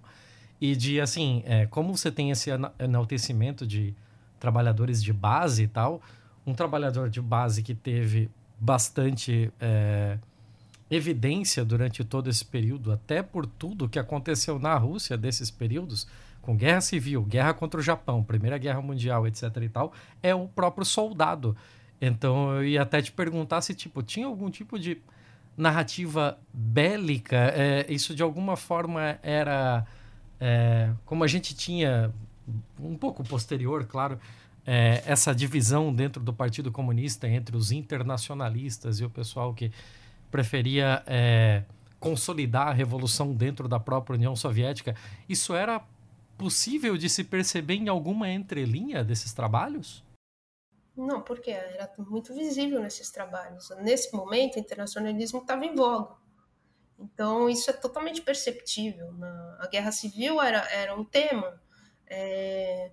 A: e de, assim, é, como você tem esse ena- enaltecimento de trabalhadores de base e tal, um trabalhador de base que teve bastante é, evidência durante todo esse período, até por tudo que aconteceu na Rússia desses períodos, com guerra civil, guerra contra o Japão, Primeira Guerra Mundial, etc e tal, é o próprio soldado. Então eu ia até te perguntar se tipo tinha algum tipo de narrativa bélica, é, isso de alguma forma era é, como a gente tinha um pouco posterior, claro, é, essa divisão dentro do Partido Comunista entre os internacionalistas e o pessoal que preferia é, consolidar a revolução dentro da própria União Soviética. Isso era possível de se perceber em alguma entrelinha desses trabalhos?
C: Não, porque era muito visível nesses trabalhos. Nesse momento, o internacionalismo estava em voga. Então, isso é totalmente perceptível. Na, a guerra civil era, era um tema. É,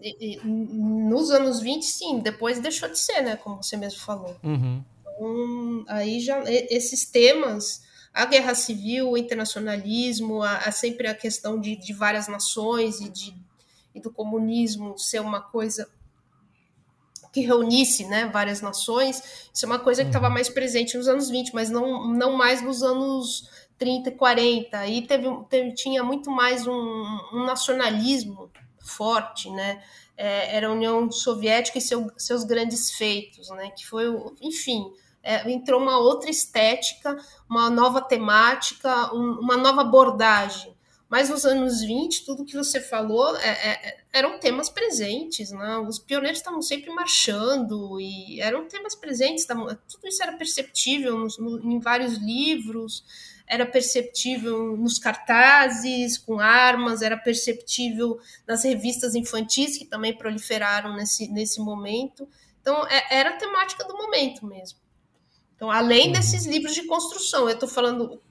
C: e, e, nos anos 20, sim, depois deixou de ser, né? Como você mesmo falou.
A: Uhum.
C: Então, aí já esses temas, a guerra civil, o internacionalismo, a, a sempre a questão de, de várias nações e, de, e do comunismo ser uma coisa que reunisse né, várias nações, isso é uma coisa que estava mais presente nos anos 20, mas não, não mais nos anos 30 e 40. Aí teve, teve, tinha muito mais um, um nacionalismo forte, né? É, era a União Soviética e seu, seus grandes feitos, né? Que foi, enfim, é, entrou uma outra estética, uma nova temática, um, uma nova abordagem. Mas nos anos 20, tudo que você falou é, é, eram temas presentes, né? Os pioneiros estavam sempre marchando e eram temas presentes, tavam, tudo isso era perceptível no, no, em vários livros, era perceptível nos cartazes com armas, era perceptível nas revistas infantis que também proliferaram nesse, nesse momento. Então, é, era a temática do momento mesmo. Então, além uhum. desses livros de construção, eu estou falando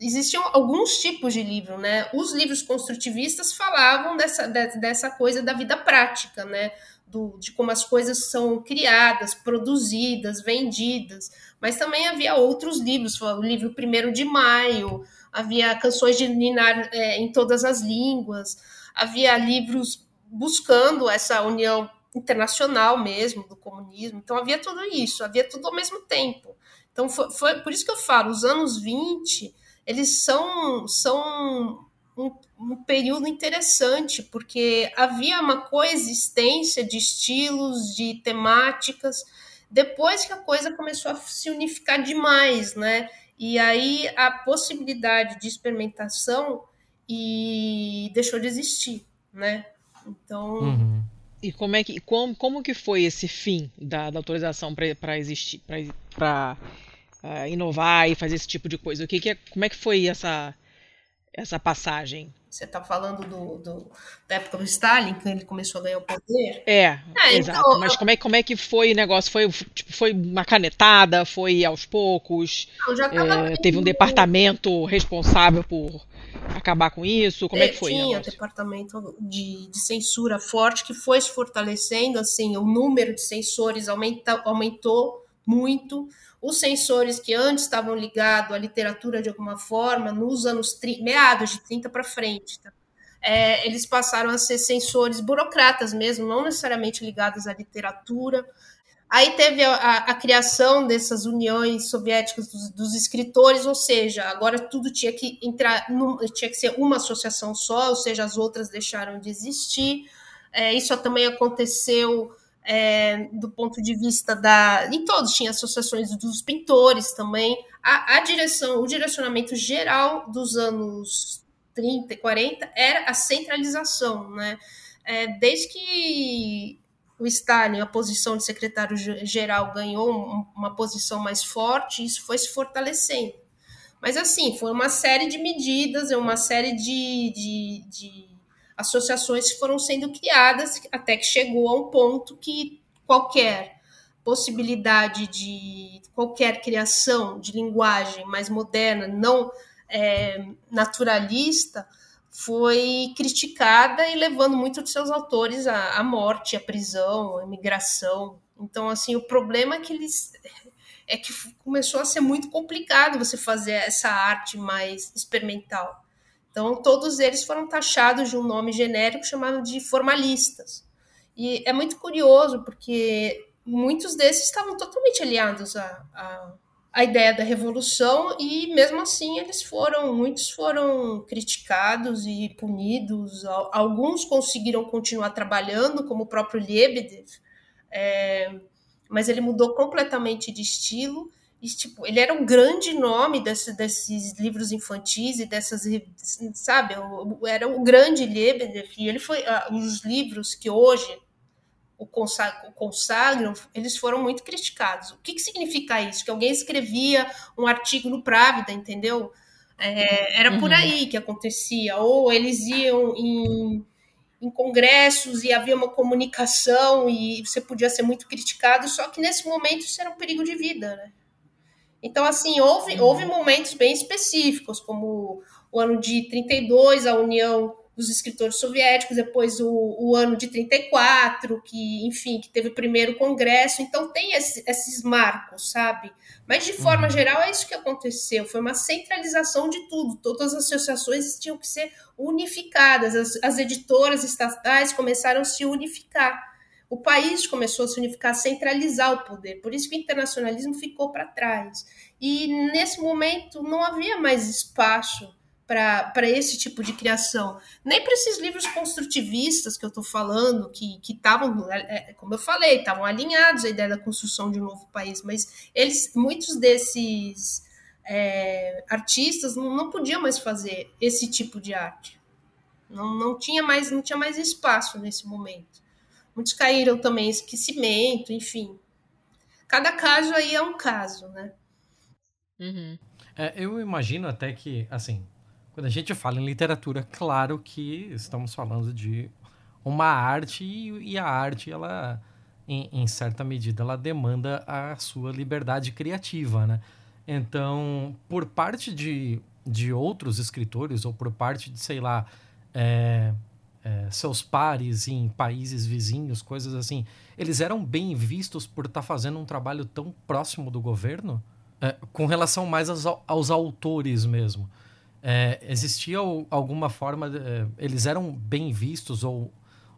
C: existiam alguns tipos de livro, né? Os livros construtivistas falavam dessa, de, dessa coisa da vida prática, né? Do, de como as coisas são criadas, produzidas, vendidas. Mas também havia outros livros, o livro Primeiro de Maio, havia canções de Ninar é, em todas as línguas, havia livros buscando essa união internacional mesmo do comunismo. Então havia tudo isso, havia tudo ao mesmo tempo. Então foi, foi por isso que eu falo, os anos 20 eles são, são um, um, período interessante, porque havia uma coexistência de estilos, de temáticas, depois que a coisa começou a se unificar demais, né? E aí a possibilidade de experimentação e deixou de existir, né? Então.
A: Uhum.
B: E como é que como, como que foi esse fim da, da autorização para existir para uh, inovar e fazer esse tipo de coisa? O que, que é, como é que foi essa essa passagem?
C: Você está falando do, do, da época do Stalin, que ele começou a ganhar o poder?
B: É, é exato. Então, Mas como é, como é que foi o negócio? Foi, tipo, foi uma canetada? Foi aos poucos?
C: Não,
B: é, teve um departamento responsável por acabar com isso? Como é, é que foi?
C: Tinha um departamento de, de, censura forte que foi se fortalecendo, assim, o número de censores aumenta, aumentou muito os sensores que antes estavam ligados à literatura de alguma forma, nos anos meados de 30 para frente, tá? é, eles passaram a ser sensores burocratas mesmo, não necessariamente ligados à literatura. Aí teve a, a, a criação dessas uniões soviéticas dos, dos, escritores, ou seja, agora tudo tinha que entrar, num, tinha que ser uma associação só, ou seja, as outras deixaram de existir. É, isso também aconteceu é, do ponto de vista da. E todos tinham associações dos pintores também. A, a, direção, o direcionamento geral dos anos 30 e 40 era a centralização, né? É, desde que o Stalin, a posição de secretário-geral, ganhou uma posição mais forte, isso foi se fortalecendo. Mas, assim, foi uma série de medidas, é uma série de, de, de associações foram sendo criadas até que chegou a um ponto que qualquer possibilidade de qualquer criação de linguagem mais moderna, não é, naturalista, foi criticada e levando muitos de seus autores à, à morte, à prisão, à imigração. Então, assim, o problema é que eles é que começou a ser muito complicado você fazer essa arte mais experimental. Então, todos eles foram taxados de um nome genérico chamado de formalistas. E é muito curioso, porque muitos desses estavam totalmente aliados à, à, à ideia da revolução, e mesmo assim eles foram, muitos foram criticados e punidos. Alguns conseguiram continuar trabalhando, como o próprio Lebedev, é, mas ele mudou completamente de estilo E, tipo, ele era um grande nome desse, desses livros infantis e dessas, sabe? Era o grande Lebedev. E ele foi. Os livros que hoje o consagram, eles foram muito criticados. O que, que significa isso? Que alguém escrevia um artigo no Právida, entendeu? É, era por uhum. aí que acontecia. Ou eles iam em, em congressos e havia uma comunicação e você podia ser muito criticado, só que nesse momento isso era um perigo de vida, né? Então, assim, houve, houve momentos bem específicos, como o ano de 32, a União dos escritores soviéticos, depois o, o, ano de 34, que, enfim, que teve o primeiro congresso. Então tem esse, esses marcos, sabe? Mas de forma uhum. geral é isso que aconteceu. Foi uma centralização de tudo. Todas as associações tinham que ser unificadas. As, as editoras estatais começaram a se unificar. O país começou a se unificar, a centralizar o poder. Por isso que o internacionalismo ficou para trás. E nesse momento não havia mais espaço para esse tipo de criação. Nem para esses livros construtivistas que eu estou falando, que estavam, é, é, como eu falei, estavam alinhados à ideia da construção de um novo país, mas eles, muitos desses é, artistas não, não, podiam mais fazer esse tipo de arte. Não, não, tinha mais, não tinha mais espaço nesse momento. Muitos caíram também em esquecimento, enfim. Cada caso aí é um caso, né?
A: Uhum. É, eu imagino até que, assim, quando a gente fala em literatura, claro que estamos falando de uma arte e, e a arte, ela, em, em, certa medida, ela demanda a sua liberdade criativa, né? Então, por parte de, de outros escritores ou por parte de, sei lá, é, é, seus pares em países vizinhos, coisas assim, eles eram bem vistos por estar tá fazendo um trabalho tão próximo do governo, é, com relação mais aos, aos autores mesmo é, existia alguma forma, é, eles eram bem vistos ou,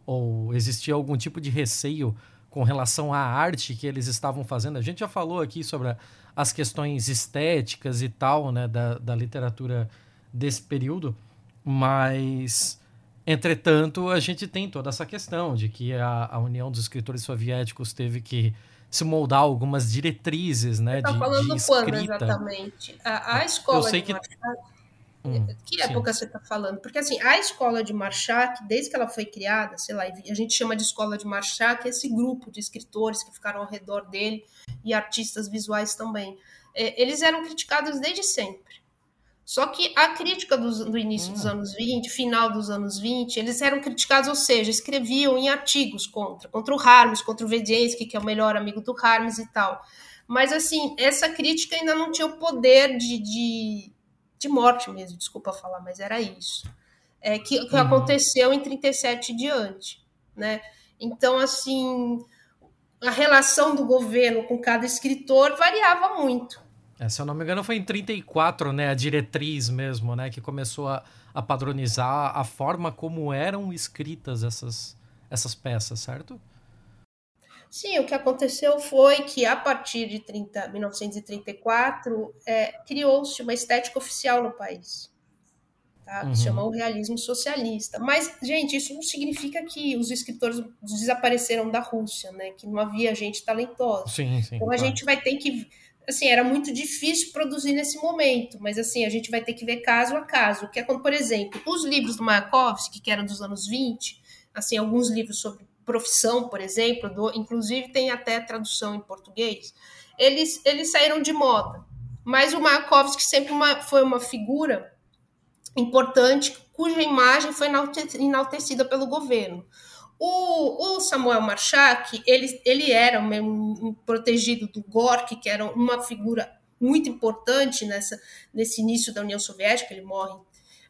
A: ou existia algum tipo de receio com relação à arte que eles estavam fazendo? A gente já falou aqui sobre as questões estéticas e tal, né, da, da literatura desse período, mas, entretanto, a gente tem toda essa questão de que a, a União dos Escritores Soviéticos teve que se moldar algumas diretrizes, né,
C: tá
A: de,
C: falando
A: de quando
C: exatamente? A, a escola
A: Eu sei que...
C: Hum, que época sim. você está falando? Porque assim, a escola de Marchak, desde que ela foi criada, sei lá, a gente chama de escola de Marchak esse grupo de escritores que ficaram ao redor dele e artistas visuais também. É, eles eram criticados desde sempre. Só que a crítica do, do início hum. dos anos 20, final dos anos 20, eles eram criticados, ou seja, escreviam em artigos contra, contra o Harms, contra o Vedensky, que é o melhor amigo do Harms e tal. Mas assim, essa crítica ainda não tinha o poder de, de de morte mesmo, desculpa falar, mas era isso. É, que, que uhum. aconteceu em 37 diante, né? Então, assim, a relação do governo com cada escritor variava muito.
A: É, se eu não me engano, foi em 34, né, a diretriz mesmo, né, que começou a, a padronizar a forma como eram escritas essas, essas peças, certo?
C: Sim, o que aconteceu foi que, a partir de 30, 1934, é, criou-se uma estética oficial no país, tá? uhum. se chama o realismo socialista. Mas, gente, isso não significa que os escritores desapareceram da Rússia, né? que não havia gente talentosa.
A: Sim, sim,
C: então, a gente vai ter que... Assim, era muito difícil produzir nesse momento, mas assim, a gente vai ter que ver caso a caso. Que é como, por exemplo, os livros do Mayakovsky, que eram dos anos 20, assim, alguns livros sobre profissão, por exemplo, do, inclusive tem até tradução em português, eles, eles saíram de moda. Mas o Mayakovsky sempre uma, foi uma figura importante cuja imagem foi enaltecida pelo governo. O, o Samuel Marchak, ele, ele era um, protegido do Gorky, que era uma figura muito importante nessa, nesse início da União Soviética, ele morre,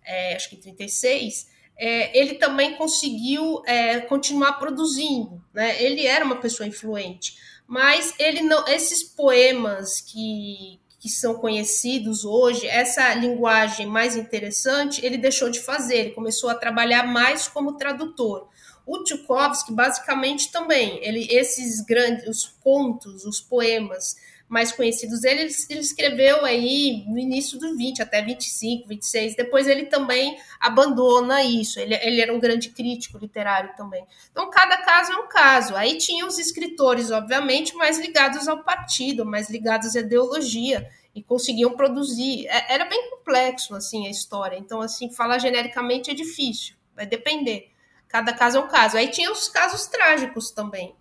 C: é, acho que em 36, é, ele também conseguiu é, continuar produzindo. Né? Ele era uma pessoa influente, mas ele não, esses poemas que, que são conhecidos hoje, essa linguagem mais interessante, ele deixou de fazer. Ele começou a trabalhar mais como tradutor. O Tchaikovsky, basicamente, também, ele, esses grandes, os contos, os poemas mais conhecidos dele, ele, ele escreveu aí no início do 20, até 25, 26. Depois ele também abandona isso. Ele, ele era um grande crítico literário também. Então, cada caso é um caso. Aí tinha os escritores, obviamente, mais ligados ao partido, mais ligados à ideologia e conseguiam produzir. É, era bem complexo assim a história. Então, assim, falar genericamente é difícil. Vai depender. Cada caso é um caso. Aí tinha os casos trágicos também.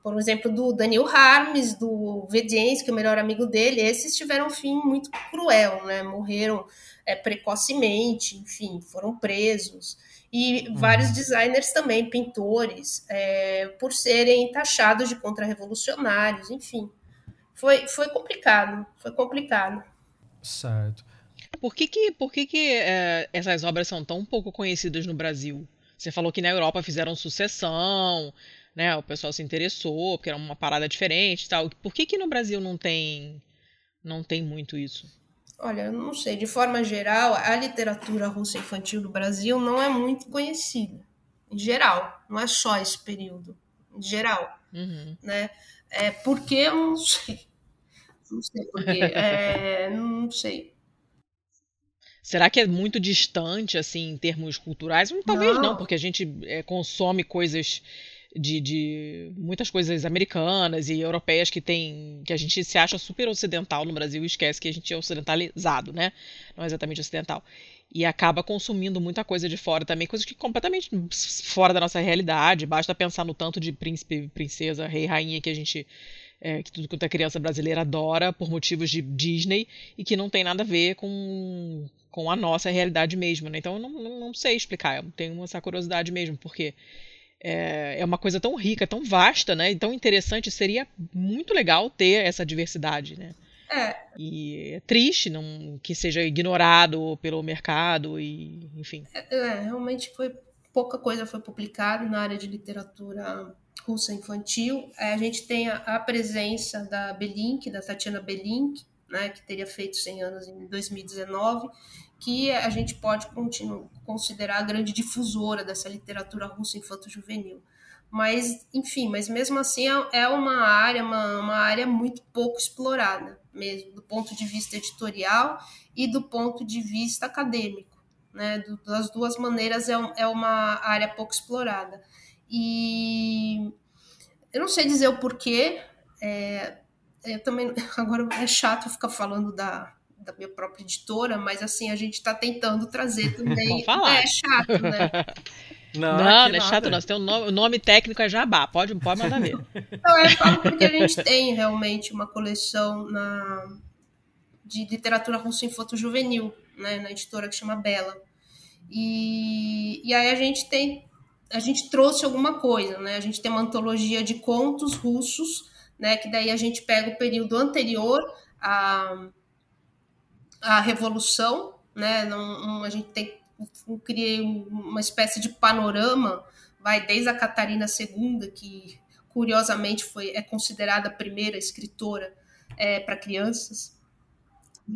C: Por exemplo, do Daniel Harmes, do Vedens, que é o melhor amigo dele, esses tiveram um fim muito cruel, né? Morreram é, precocemente, enfim, foram presos. E uhum. vários designers também, pintores, é, por serem taxados de contra-revolucionários, enfim. Foi, foi complicado, foi complicado.
A: Certo.
B: Por que que, por que, que é, essas obras são tão pouco conhecidas no Brasil? Você falou que na Europa fizeram sucessão, né? O pessoal se interessou, porque era uma parada diferente, tal. Por que que no Brasil não tem não tem muito isso?
C: Olha, eu não sei. De forma geral, a literatura russa infantil do Brasil não é muito conhecida. Em geral, não é só esse período. Em geral,
B: uhum.
C: né? É porque eu não sei. Não sei porquê. É, não sei.
B: Será que é muito distante, assim, em termos culturais? Talvez não, não porque a gente é, consome coisas de, de, muitas coisas americanas e europeias que tem que a gente se acha super ocidental no Brasil e esquece que a gente é ocidentalizado, né? Não é exatamente ocidental. E acaba consumindo muita coisa de fora também, coisas que completamente fora da nossa realidade. Basta pensar no tanto de príncipe, princesa, rei, rainha que a gente é, que tudo quanto é criança brasileira adora por motivos de Disney e que não tem nada a ver com, com a nossa realidade mesmo, né? Então eu não, não, não sei explicar, eu tenho essa curiosidade mesmo, porque é, é uma coisa tão rica, tão vasta, né? E tão interessante, seria muito legal ter essa diversidade, né?
C: É.
B: E é triste não, que seja ignorado pelo mercado e, enfim.
C: É, é realmente foi pouca coisa foi publicada na área de literatura russa infantil. É, a gente tem a, a, presença da Belink, da Tatiana Belink, né, que teria feito 100 anos em 2019, que a gente pode continuar, considerar a grande difusora dessa literatura russa infanto-juvenil. Mas, enfim, mas mesmo assim é, é uma área, uma, uma área muito pouco explorada, mesmo, do ponto de vista editorial e do ponto de vista acadêmico. Né? Do, das duas maneiras é, é uma área pouco explorada. E eu não sei dizer o porquê. É, eu também agora é chato ficar falando da, da minha própria editora, mas assim a gente está tentando trazer também. É chato, né?
B: Não, não, não é chato, não. Você tem um nome, o nome técnico é Jabá, pode, pode mandar ver.
C: Não, é falo porque a gente tem realmente uma coleção na, de literatura russa infanto juvenil, né, na editora que chama Bela. E, e aí a gente tem a gente trouxe alguma coisa, né? A gente tem uma antologia de contos russos, né? Que daí a gente pega o período anterior à, à Revolução, né? Não, a gente tem, criei uma espécie de panorama, vai desde a Catarina II, que curiosamente foi é considerada a primeira escritora é, para crianças,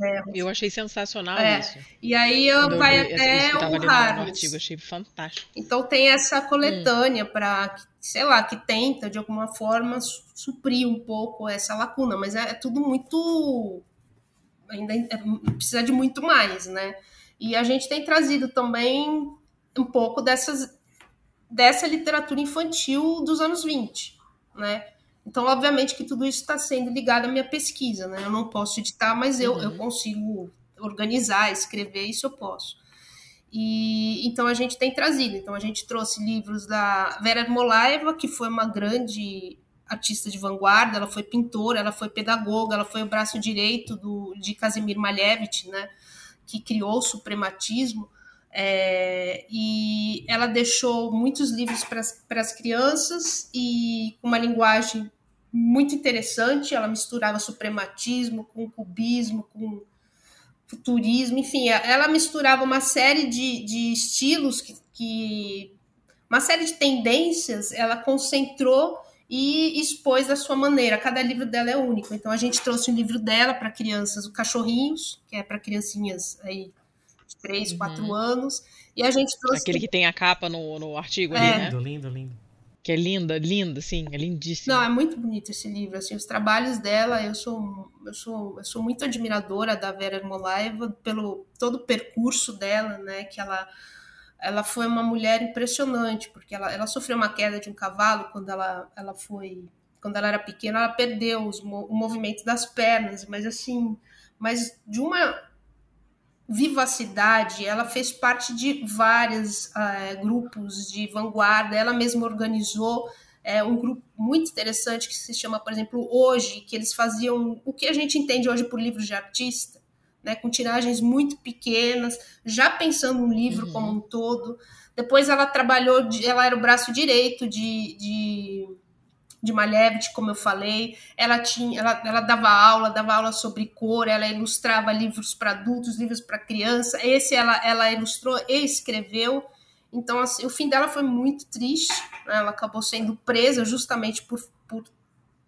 B: é, eu achei sensacional é. isso.
C: E aí eu vai até o
B: artigo, achei fantástico.
C: Então tem essa coletânea hum. para, sei lá, que tenta de alguma forma suprir um pouco essa lacuna, mas é, é tudo muito ainda é, precisa de muito mais, né? E a gente tem trazido também um pouco dessas dessa literatura infantil dos anos 20, né? Então, obviamente que tudo isso está sendo ligado à minha pesquisa, né? Eu não posso editar, mas eu, uhum. eu consigo organizar, escrever, isso eu posso. E então a gente tem trazido. Então a gente trouxe livros da Vera Molaeva, que foi uma grande artista de vanguarda, ela foi pintora, ela foi pedagoga, ela foi o braço direito do, de Casimir Malevich, né, que criou o suprematismo. É, e ela deixou muitos livros para as crianças e com uma linguagem muito interessante. Ela misturava suprematismo com cubismo, com futurismo, enfim, ela misturava uma série de, de estilos que, que, uma série de tendências, ela concentrou e expôs da sua maneira. Cada livro dela é único. Então a gente trouxe um livro dela para crianças, o Cachorrinhos, que é para criancinhas aí de 3, 4 uhum. anos. E a gente trouxe.
B: Aquele que tem a capa no, no artigo
A: é.
B: ali, né?
A: Lindo, lindo, lindo.
B: Que é linda, linda, sim, é lindíssima.
C: Não, é muito bonito esse livro, assim, os trabalhos dela, eu sou, eu sou, eu sou muito admiradora da Vera Ermolaeva pelo todo o percurso dela, né, que ela ela foi uma mulher impressionante, porque ela, ela sofreu uma queda de um cavalo quando ela, ela foi quando ela era pequena, ela perdeu os, o movimento das pernas, mas assim, mas de uma vivacidade, ela fez parte de vários uh, grupos de vanguarda, ela mesma organizou é, um grupo muito interessante que se chama, por exemplo, Hoje, que eles faziam o que a gente entende hoje por livros de artista, né, com tiragens muito pequenas, já pensando no livro uhum. como um todo. Depois ela trabalhou, ela era o braço direito de, de de Malevich, como eu falei. Ela tinha, ela, ela dava aula, dava aula sobre cor, ela ilustrava livros para adultos, livros para criança. Esse ela, ela ilustrou e escreveu. Então, assim, o fim dela foi muito triste. Né? Ela acabou sendo presa justamente por, por,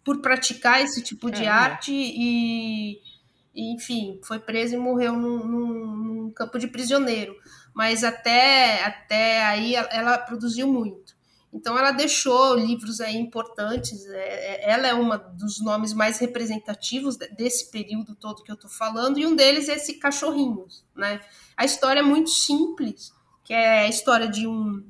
C: por praticar esse tipo de é, arte e, e, enfim, foi presa e morreu num, num, num campo de prisioneiro. Mas até, até aí ela produziu muito. Então ela deixou livros aí importantes. É, é, ela é uma dos nomes mais representativos desse período todo que eu estou falando, e um deles é esse Cachorrinhos. Né? A história é muito simples, que é a história de um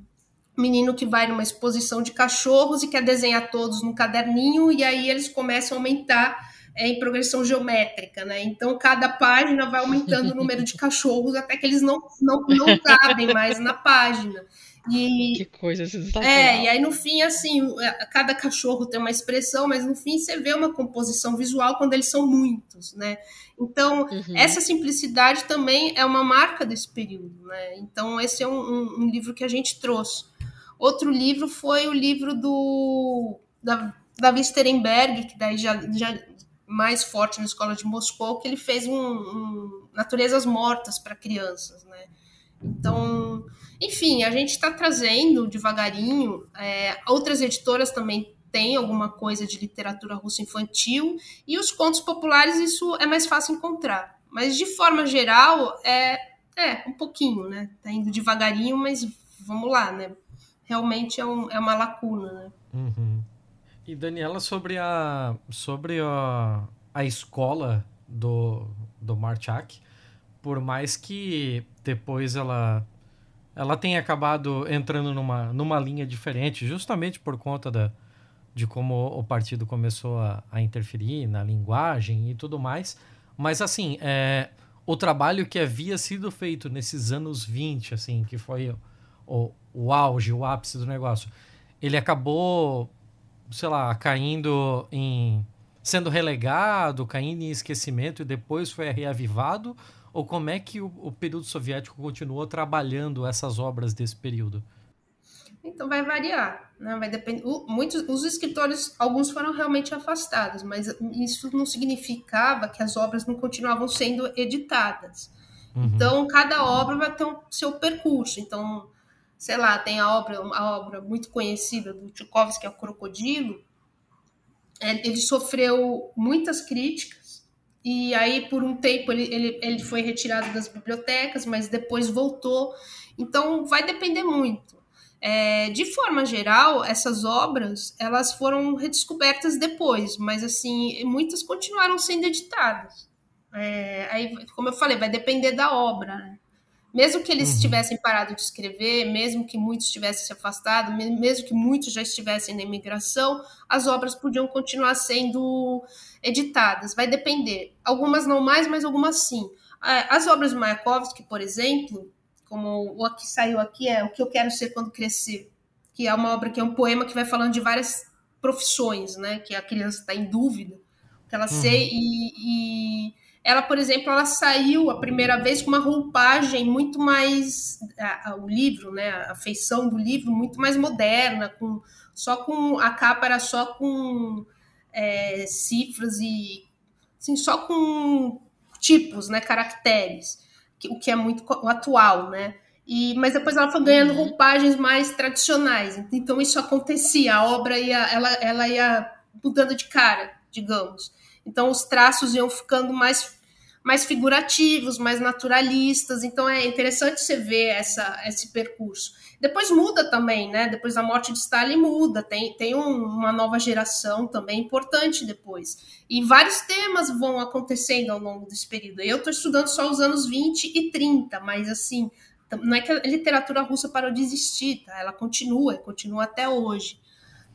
C: menino que vai numa exposição de cachorros e quer desenhar todos no caderninho, e aí eles começam a aumentar é, em progressão geométrica, né? Então cada página vai aumentando o número de cachorros até que eles não, não, não cabem mais na página.
B: E, que coisa
C: É, e aí no fim, assim, é, cada cachorro tem uma expressão, mas no fim você vê uma composição visual quando eles são muitos, né? Então, uhum. essa simplicidade também é uma marca desse período, né? Então, esse é um, um, um livro que a gente trouxe. Outro livro foi o livro do da, Davi Sterenberg, que daí já, já mais forte na escola de Moscou, que ele fez um, um Naturezas Mortas para crianças, né? Então, enfim, a gente está trazendo devagarinho. É, outras editoras também têm alguma coisa de literatura russa infantil e os contos populares isso é mais fácil encontrar. Mas de forma geral é, é um pouquinho, né? Tá indo devagarinho, mas vamos lá, né? Realmente é, um, é uma lacuna, né?
A: Uhum. E Daniela sobre a sobre a, a escola do do Marchak, por mais que depois ela ela tem acabado entrando numa, numa linha diferente, justamente por conta da, de como o partido começou a, a interferir na linguagem e tudo mais. Mas, assim, é, o trabalho que havia sido feito nesses anos 20, assim, que foi o, o auge, o ápice do negócio, ele acabou, sei lá, caindo em. sendo relegado, caindo em esquecimento e depois foi reavivado? Ou como é que o, o período soviético continuou trabalhando essas obras desse período?
C: Então vai variar, né? Vai depender. Muitos os escritores, alguns foram realmente afastados, mas isso não significava que as obras não continuavam sendo editadas. Uhum. Então cada obra vai ter o um, seu percurso. Então, sei lá, tem a obra, a obra muito conhecida do Tchaikovsky, que é o Crocodilo. É, ele sofreu muitas críticas e aí, por um tempo, ele, ele, ele foi retirado das bibliotecas, mas depois voltou. Então, vai depender muito. É, de forma geral, essas obras elas foram redescobertas depois, mas assim muitas continuaram sendo editadas. É, aí, como eu falei, vai depender da obra. Né? Mesmo que eles uhum. tivessem parado de escrever, mesmo que muitos tivessem se afastado, mesmo que muitos já estivessem na imigração, as obras podiam continuar sendo editadas. Vai depender. Algumas não mais, mas algumas sim. As obras de Mayakovsky, por exemplo, como o que saiu aqui é O que eu quero ser quando crescer, que é uma obra que é um poema que vai falando de várias profissões, né? Que a criança está em dúvida, que ela uhum. sei e, e ela, por exemplo, ela saiu a primeira vez com uma roupagem muito mais a, a, o livro, né, a feição do livro muito mais moderna, com só com a capa era só com é, cifras e assim, só com tipos, né, caracteres, que, o que é muito atual, né? E, mas depois ela foi ganhando uhum. roupagens mais tradicionais. Então isso acontecia, a obra ia, ela, ela ia mudando de cara, digamos. Então os traços iam ficando mais mais figurativos, mais naturalistas. Então é interessante você ver essa, esse percurso. Depois muda também, né? Depois da morte de Stalin muda, tem, tem um, uma nova geração também importante depois. E vários temas vão acontecendo ao longo desse período. Eu estou estudando só os anos 20 e 30, mas assim, não é que a literatura russa parou de existir, tá? Ela continua, continua até hoje.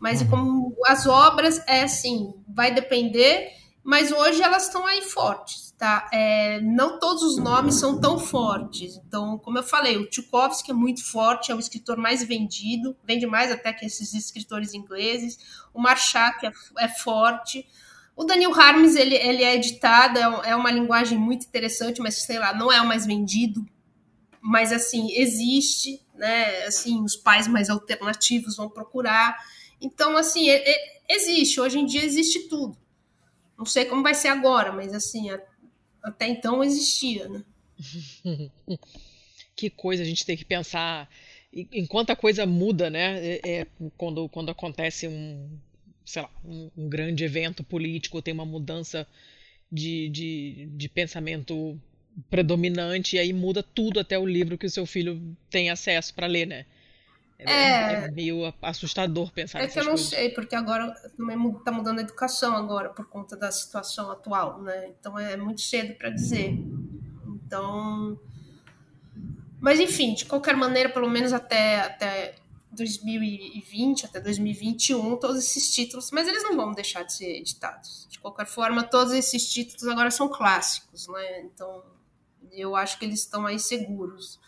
C: Mas uhum. como as obras, é assim, vai depender, mas hoje elas estão aí fortes tá? É, não todos os nomes são tão fortes. Então, como eu falei, o Tchaikovsky é muito forte, é o escritor mais vendido, vende mais até que esses escritores ingleses. O Marchak é, é forte. O Daniel Harms, ele, ele é editado, é, é uma linguagem muito interessante, mas, sei lá, não é o mais vendido. Mas, assim, existe, né? Assim, os pais mais alternativos vão procurar. Então, assim, é, é, existe. Hoje em dia existe tudo. Não sei como vai ser agora, mas, assim, até então existia, né?
B: que coisa a gente tem que pensar enquanto a coisa muda, né? É, é, quando, quando acontece um, sei lá, um, um, grande evento político, tem uma mudança de, de, de pensamento predominante, e aí muda tudo, até o livro que o seu filho tem acesso para ler, né? É, é, é, meio assustador pensar
C: É que eu não
B: coisas.
C: sei, porque agora também está mudando a educação agora por conta da situação atual, né? Então é muito cedo para dizer. Então, mas enfim, de qualquer maneira, pelo menos até até 2020, até 2021, todos esses títulos, mas eles não vão deixar de ser editados. De qualquer forma, todos esses títulos agora são clássicos, né? Então, eu acho que eles estão aí seguros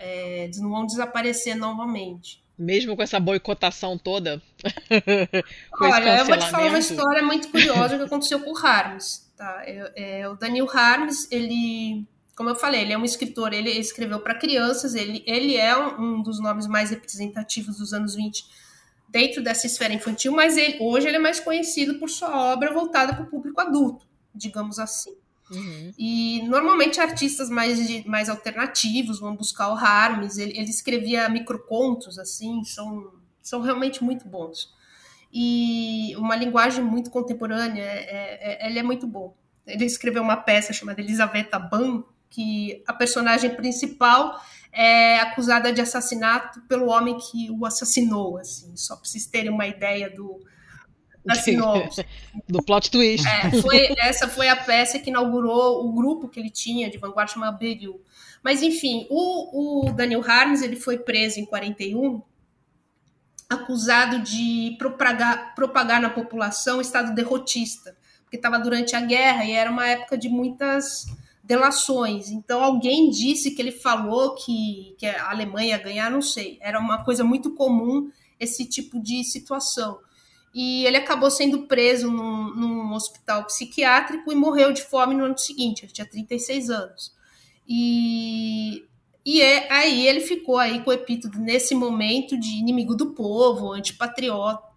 C: é, não vão desaparecer novamente.
B: Mesmo com essa boicotação toda?
C: Olha, eu vou te falar uma história muito curiosa que aconteceu com o Harms. Tá? É, é, o Daniel Harms, ele, como eu falei, ele é um escritor, ele escreveu para crianças, ele, ele é um dos nomes mais representativos dos anos 20 dentro dessa esfera infantil, mas ele, hoje ele é mais conhecido por sua obra voltada para o público adulto, digamos assim. Uhum. E normalmente artistas mais, mais alternativos vão buscar o Harmes. Ele, ele escrevia microcontos, assim, são, são realmente muito bons. E uma linguagem muito contemporânea, é, é, é ele é muito bom. Ele escreveu uma peça chamada Elisabetta Ban, que a personagem principal é acusada de assassinato pelo homem que o assassinou, assim, só para vocês terem uma ideia do,
B: Do plot twist.
C: É, foi, essa foi a peça que inaugurou o grupo que ele tinha de vanguarda chamado Beril. Mas, enfim, o, o Daniel Harms ele foi preso em 41, acusado de propagar, propagar na população o estado derrotista, porque estava durante a guerra e era uma época de muitas delações. Então, alguém disse que ele falou que, que a Alemanha ia ganhar, não sei. Era uma coisa muito comum esse tipo de situação e ele acabou sendo preso num, num, hospital psiquiátrico e morreu de fome no ano seguinte, ele tinha 36 anos. E, e é, aí ele ficou aí com o epíteto nesse momento de inimigo do povo, antipatriota,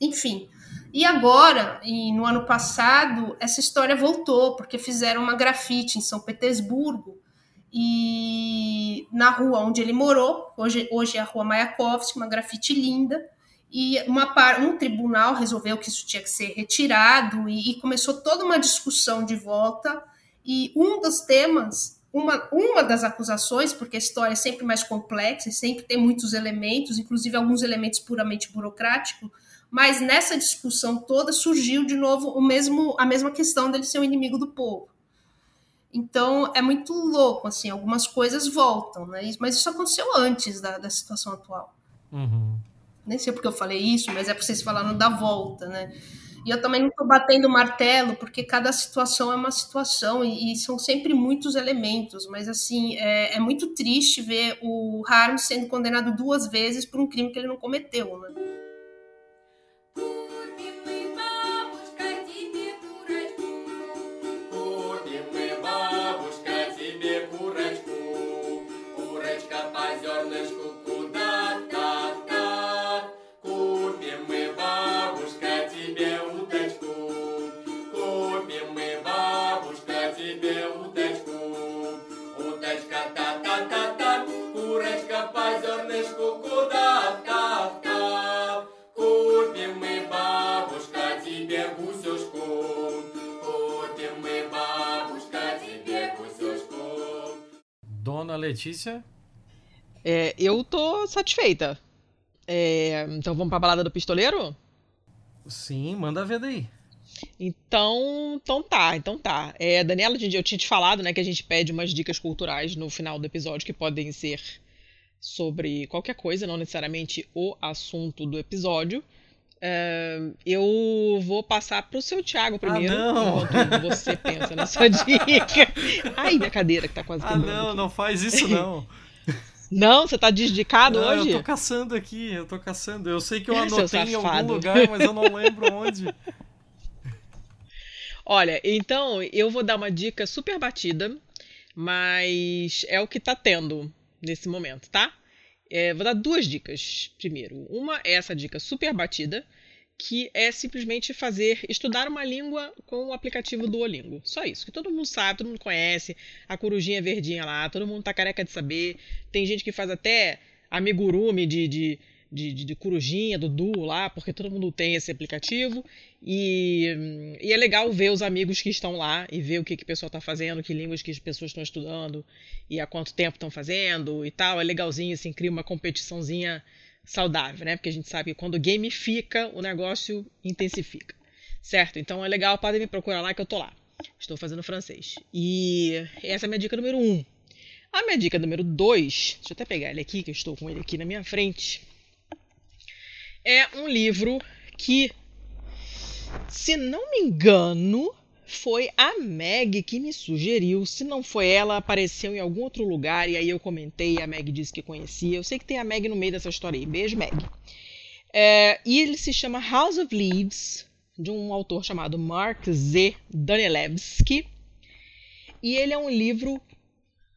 C: enfim. E agora, e no ano passado, essa história voltou, porque fizeram uma grafite em São Petersburgo, e na rua onde ele morou, hoje, hoje é a rua Mayakovsky, uma grafite linda, e uma, um tribunal resolveu que isso tinha que ser retirado e, e, começou toda uma discussão de volta e um dos temas, uma, uma das acusações, porque a história é sempre mais complexa sempre tem muitos elementos, inclusive alguns elementos puramente burocráticos, mas nessa discussão toda surgiu de novo o mesmo, a mesma questão dele ser um inimigo do povo. Então é muito louco, assim, algumas coisas voltam, né? mas isso aconteceu antes da, da situação atual.
A: Uhum
C: nem sei porque eu falei isso, mas é porque vocês falaram da volta, né? E eu também não estou batendo martelo, porque cada situação é uma situação e, e são sempre muitos elementos. Mas, assim, é, é, muito triste ver o Harm sendo condenado duas vezes por um crime que ele não cometeu, né?
A: Dona Letícia,
B: É, eu tô satisfeita. É, então vamos pra balada do pistoleiro?
A: sim, manda ver daí.
B: Então, então tá, então tá. É, Daniela, eu tinha te falado, né, que a gente pede umas dicas culturais no final do episódio que podem ser sobre qualquer coisa, não necessariamente o assunto do episódio. É, eu vou passar pro seu Thiago primeiro,
A: Ah, não!
B: você pensa na sua dica. Ai, minha cadeira que tá quase
A: Ah, não,
B: aqui.
A: não faz isso não.
B: Não, você tá desdicado
A: Não,
B: hoje?
A: eu tô caçando aqui, eu tô caçando. Eu sei que eu anotei em algum lugar, mas eu não lembro onde.
B: Olha, então eu vou dar uma dica super batida, mas é o que tá tendo nesse momento, tá? É, vou dar duas dicas. Primeiro, uma é essa dica super batida, que é simplesmente fazer estudar uma língua com o aplicativo Duolingo. Só isso, que todo mundo sabe, todo mundo conhece, a corujinha verdinha lá, todo mundo tá careca de saber. Tem gente que faz até amigurumi de, de, de, de, de corujinha, do duo lá, porque todo mundo tem esse aplicativo. E, e é legal ver os amigos que estão lá e ver o que, que o pessoal está fazendo, que línguas que as pessoas estão estudando e há quanto tempo estão fazendo e tal. É legalzinho, assim, cria uma competiçãozinha saudável, né? Porque a gente sabe que quando gamifica, o negócio intensifica, certo? Então é legal, podem me procurar lá que eu tô lá. Estou fazendo francês. E essa é a minha dica número um. A minha dica número dois, deixa eu até pegar ele aqui, que eu estou com ele aqui na minha frente, é um livro que se não me engano, foi a Meg que me sugeriu. Se não foi ela, apareceu em algum outro lugar e aí eu comentei e a Meg disse que conhecia. Eu sei que tem a Meg no meio dessa história aí. Beijo, Meg. É, e ele se chama House of Leaves, de um autor chamado Mark Z. Danielewski. E ele é um livro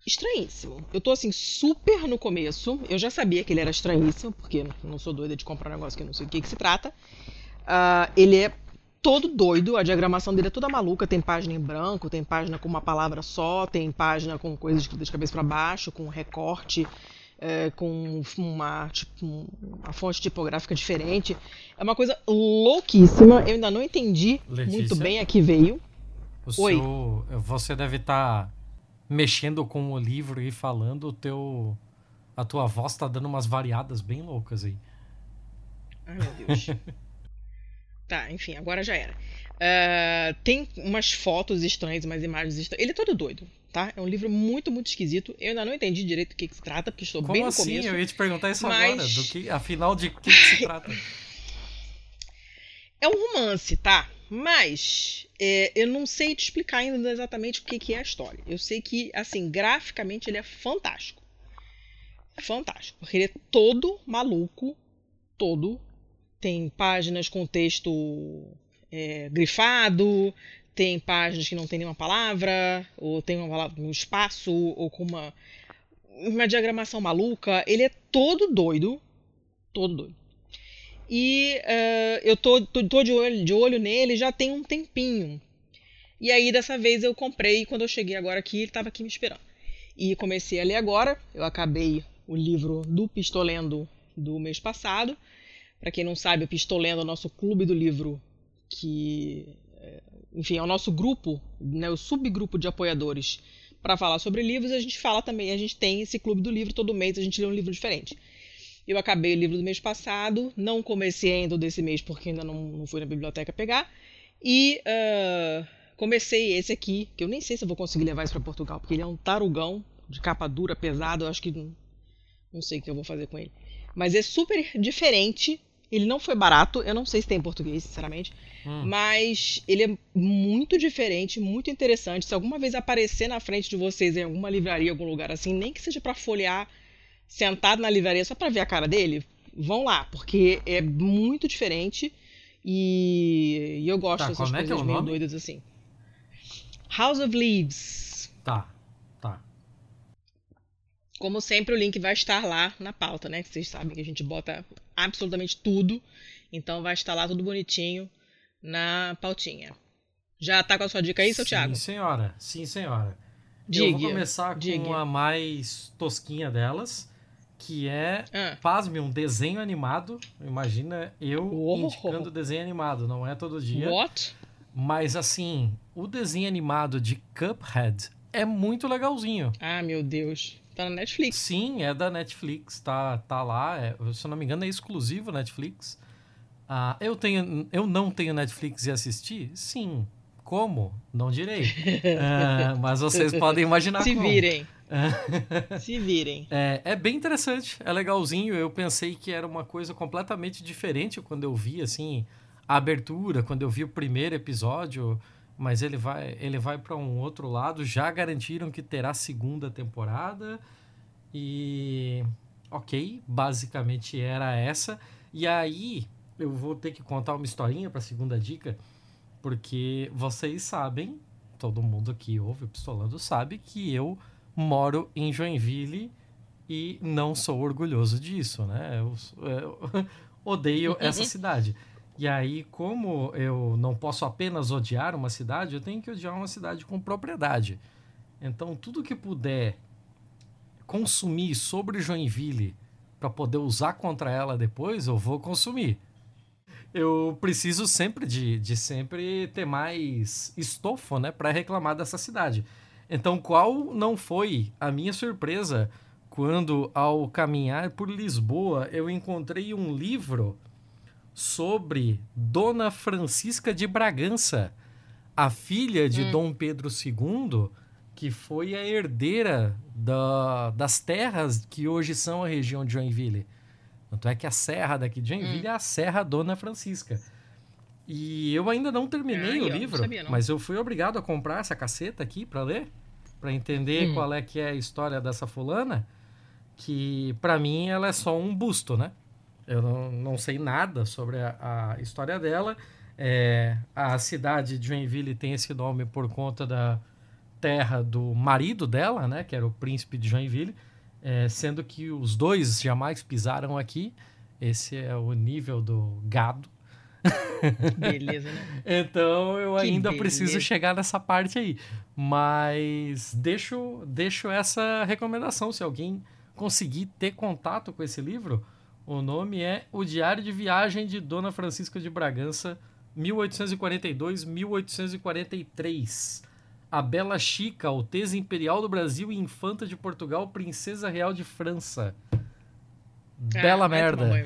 B: estranhíssimo. Eu tô assim, super no começo. Eu já sabia que ele era estranhíssimo, porque não sou doida de comprar um negócio que eu não sei do que, que se trata. Ah, ele é todo doido, a diagramação dele é toda maluca, tem página em branco, tem página com uma palavra só, tem página com coisas escritas de cabeça para baixo, com recorte, é, com uma, tipo, uma fonte tipográfica diferente. É uma coisa louquíssima, eu ainda não entendi
A: Letícia?
B: muito bem a que veio.
A: O
B: Oi.
A: seu- você deve estar mexendo com o livro e falando, o teu, a tua voz tá dando umas variadas bem loucas aí.
B: Ai, meu Deus. tá, enfim, agora já era. Ah, tem umas fotos estranhas, umas imagens estranhas. Ele é todo doido, tá? É um livro muito, muito esquisito. Eu ainda não entendi direito do que, que se trata, porque estou bem
A: Como
B: no
A: assim?
B: começo.
A: Eu ia te perguntar isso
B: mas-
A: agora. Do que, afinal, de que, que se trata?
B: É um romance, tá? Mas é, eu não sei te explicar ainda exatamente o que, que é a história. Eu sei que, assim, graficamente ele é fantástico. É fantástico. Porque ele é todo maluco, todo. Tem páginas com texto é, grifado, tem páginas que não tem nenhuma palavra, ou tem uma palavra, um espaço, ou com uma, uma diagramação maluca. Ele é todo doido. Todo doido. E eh, eu tô, tô, tô de, olho, de olho nele já tem um tempinho. E aí, dessa vez, eu comprei. Quando eu cheguei agora aqui, ele estava aqui me esperando. E comecei a ler agora. Eu acabei o livro do Pistolendo do mês passado. Para quem não sabe, o Pistolendo é o nosso clube do livro, que, eh, enfim, é o nosso grupo, né, o subgrupo de apoiadores para falar sobre livros. A gente fala também, a gente tem esse clube do livro, todo mês a gente lê um livro diferente. Eu acabei o livro do mês passado, não comecei ainda desse mês porque ainda não, não fui na biblioteca pegar. E ah, comecei esse aqui, que eu nem sei se eu vou conseguir levar isso para Portugal, porque ele é um tarugão de capa dura, pesado. Eu acho que não, não sei o que eu vou fazer com ele. Mas é super diferente. Ele não foi barato, eu não sei se tem em português, sinceramente.
A: Hum.
B: Mas ele é muito diferente, muito interessante. Se alguma vez aparecer na frente de vocês em alguma livraria, algum lugar assim, nem que seja para folhear sentado na livraria só para ver a cara dele, vão lá, porque é muito diferente e, e eu gosto
A: Tá,
B: dessas
A: é é
B: coisas
A: o
B: meio
A: nome?
B: doidas assim. House of Leaves.
A: Tá, tá.
B: Como sempre, o link vai estar lá na pauta, né? Que vocês sabem que a gente bota absolutamente tudo. Então vai estar lá tudo bonitinho na pautinha. Já tá com a sua dica aí, seu
A: Sim,
B: Thiago?
A: senhora. Sim, senhora. eu
B: Diga.
A: vou começar com
B: diga.
A: a mais tosquinha delas, que é,
B: Ah,
A: pasme, um desenho animado. Imagina eu
B: Oh.
A: indicando desenho animado, não é todo dia.
B: what?
A: Mas assim, o desenho animado de Cuphead é muito legalzinho.
B: Ah, meu Deus. Tá na Netflix.
A: Sim, é da Netflix, tá, tá lá. é- se eu não me engano, é exclusivo Netflix. Ah, eu, tenho, eu não tenho Netflix e assisti? Sim. Como? Não direi. Ah, mas vocês podem imaginar
B: Se
A: como.
B: virem. Se virem.
A: É, é bem interessante, é legalzinho. Eu pensei que era uma coisa completamente diferente quando eu vi assim a abertura, quando eu vi o primeiro episódio, mas ele vai, ele vai para um outro lado. Já garantiram que terá segunda temporada e ok, basicamente era essa. E aí eu vou ter que contar uma historinha para a segunda dica, porque vocês sabem, todo mundo que ouve o Pistolando sabe que eu moro em Joinville e não sou orgulhoso disso, né? Eu, eu odeio essa cidade. E aí, como eu não posso apenas odiar uma cidade, eu tenho que odiar uma cidade com propriedade. Então, tudo que puder consumir sobre Joinville para poder usar contra ela depois, eu vou consumir. Eu preciso sempre de, de sempre ter mais estofo, né, para reclamar dessa cidade. Então, qual não foi a minha surpresa quando, ao caminhar por Lisboa, eu encontrei um livro sobre Dona Francisca de Bragança, a filha de Dom Pedro II, que foi a herdeira da- das terras que hoje são a região de Joinville. Tanto é que a serra daqui de Joinville é a Serra Dona Francisca. E eu ainda não terminei
B: Aí,
A: o
B: ó, não
A: livro,
B: sabia, não.
A: mas eu fui obrigado a comprar essa caceta aqui para ler, para entender
B: Hum.
A: qual é que é a história dessa fulana, que para mim ela é só um busto, né? Eu não, não sei nada sobre a, a história dela. É, a cidade de Joinville tem esse nome por conta da terra do marido dela, né? Que era o príncipe de Joinville. é, sendo que os dois jamais pisaram aqui. Esse é o nível do gado.
B: Beleza, né?
A: Então eu
B: Que
A: ainda
B: beleza.
A: preciso chegar nessa parte aí. Mas deixo, deixo essa recomendação. Se alguém conseguir ter contato com esse livro, o nome é O Diário de Viagem de Dona Francisca de Bragança, 1842-1843. A Bela Chica, Alteza Imperial do Brasil e Infanta de Portugal, Princesa Real de França. Bela
B: Ah,
A: merda.
B: banho.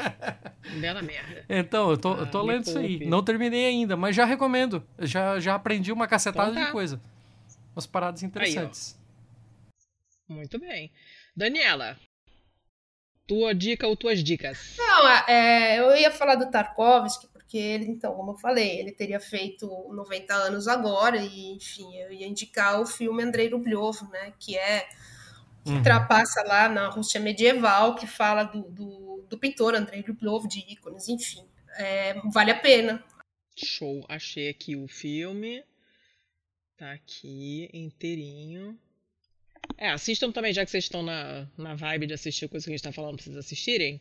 B: Bela merda.
A: Então, eu tô, eu tô
B: Ah,
A: lendo isso aí.
B: poupe.
A: Não terminei ainda, mas já recomendo. Já, já aprendi uma cacetada
B: Então tá.
A: de coisa. Umas paradas interessantes.
B: Muito bem. Daniela, tua dica ou tuas dicas?
C: Não, é, eu ia falar do Tarkovsky, porque ele, então, como eu falei, ele teria feito 90 anos agora, e enfim, eu ia indicar o filme Andrei Rublev, né? Que é que
A: Uhum.
C: ultrapassa lá na Rússia medieval, que fala do, do, do pintor Andrei Rublev, de ícones, enfim. É, vale a pena.
B: Show. Achei aqui o filme. Tá aqui inteirinho. É, assistam também, já que vocês estão na, na vibe de assistir coisa que a gente tá falando pra vocês assistirem.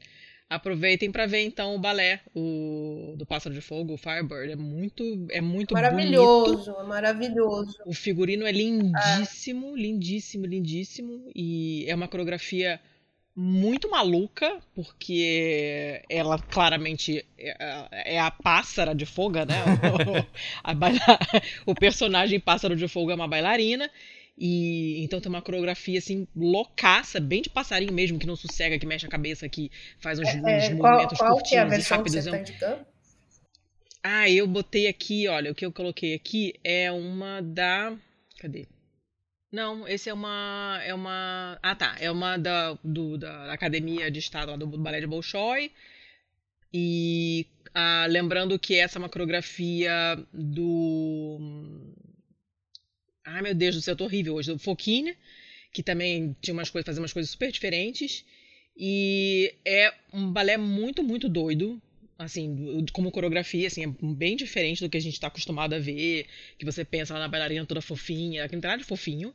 B: Aproveitem pra ver então o balé o, do Pássaro de Fogo, o Firebird. É muito, é muito bonito.
C: Maravilhoso, é maravilhoso.
B: O figurino é lindíssimo, lindíssimo, lindíssimo. E é uma coreografia muito maluca, porque ela claramente é é a pássara de fogo, né? A baila- o personagem pássaro de fogo é uma bailarina. E então tem uma coreografia assim loucaça, bem de passarinho mesmo, que não sossega, que mexe a cabeça, que faz uns, uns
C: É, qual
B: movimentos
C: qual que é a
B: curtinhos e
C: versão que você
B: rápidos. É um-
C: está indicando?
B: ah, eu botei aqui, olha, o que eu coloquei aqui é uma da. Cadê? Não, esse é uma. É uma. Ah, tá. É uma da, do, da Academia de Estado lá do Balé de Bolshoi. E ah, lembrando que essa é uma coreografia do. Ai, meu Deus do céu, tô horrível hoje. Do Fokine, que também tinha umas coisas, fazia umas coisas super diferentes. E é um balé muito, muito doido assim, como coreografia, assim, é bem diferente do que a gente tá acostumado a ver, que você pensa lá na bailarina toda fofinha, aqui não tem nada de fofinho,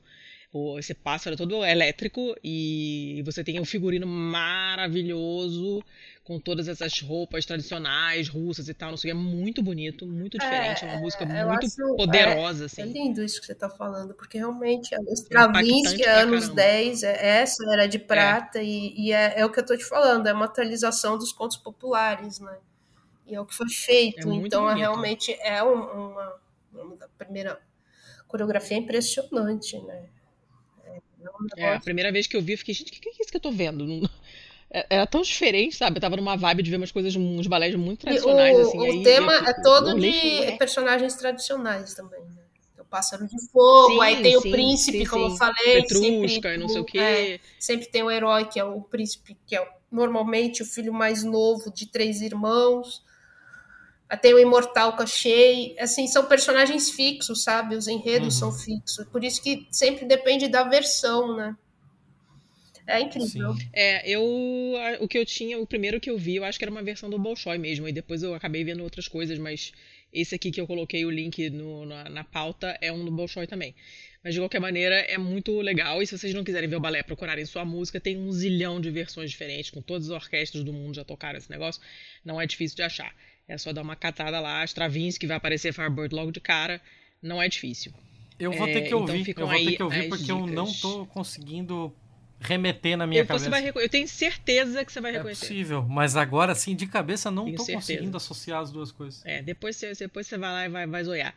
B: ou esse pássaro todo elétrico, e você tem um figurino maravilhoso, com todas essas roupas tradicionais, russas e tal, não sei, é muito bonito, muito diferente, é, uma música muito
C: acho-
B: poderosa,
C: É
B: assim.
C: lindo isso que você está falando, porque realmente a Stravinsky, anos
B: caramba.
C: 10, é- essa era de prata, e, e é, é o que eu tô te falando, é uma atualização dos contos populares, né? E é o que foi feito,
B: É
C: então é,
B: bonito.
C: realmente é um- uma, uma da primeira coreografia é impressionante, né? É um
B: É, a primeira vez que eu vi, eu fiquei, gente, o que, que é isso que eu tô vendo? Não- é- Era tão diferente, sabe? Eu tava numa vibe de ver umas coisas, uns balés muito
C: E
B: tradicionais,
C: o,
B: assim.
C: o
B: aí
C: tema
B: eu-
C: é todo
B: eu
C: de
B: e "Ué".
C: personagens tradicionais também, né? Tem o Pássaro de Fogo,
B: Sim,
C: aí tem o
B: sim,
C: príncipe,
B: sim,
C: como eu falei.
B: Petrusca
C: sempre
B: e não sei o
C: o-
B: quê.
C: é, sempre tem o herói, que é o príncipe, que é normalmente o filho mais novo de três irmãos. Tem o Imortal Cachei. Assim, são personagens fixos, sabe? Os enredos
A: Uhum.
C: são fixos. Por isso que sempre depende da versão, né? É incrível.
A: Sim.
B: É, eu. O que eu tinha, o primeiro que eu vi, eu acho que era uma versão do Bolshoi mesmo. E depois eu acabei vendo outras coisas, mas esse aqui que eu coloquei o link no- na, na pauta é um do Bolshoi também. Mas de qualquer maneira, é muito legal. E se vocês não quiserem ver o balé, procurarem sua música, tem um zilhão de versões diferentes, com todas as orquestras do mundo já tocaram esse negócio. Não é difícil de achar. É só dar uma catada lá, Stravinsky vai aparecer Firebird logo de cara. Não é difícil.
A: Eu vou
B: É,
A: ter que
B: então
A: ouvir,
B: ficam
A: eu vou ter que ouvir porque eu não
B: dicas.
A: tô conseguindo remeter na minha
B: Eu,
A: cabeça.
B: você vai eu tenho certeza que você vai
A: É
B: reconhecer.
A: possível, mas agora sim, de cabeça, não
B: certeza.
A: conseguindo associar as duas coisas.
B: É, depois você, depois você vai lá e vai, vai zoiar.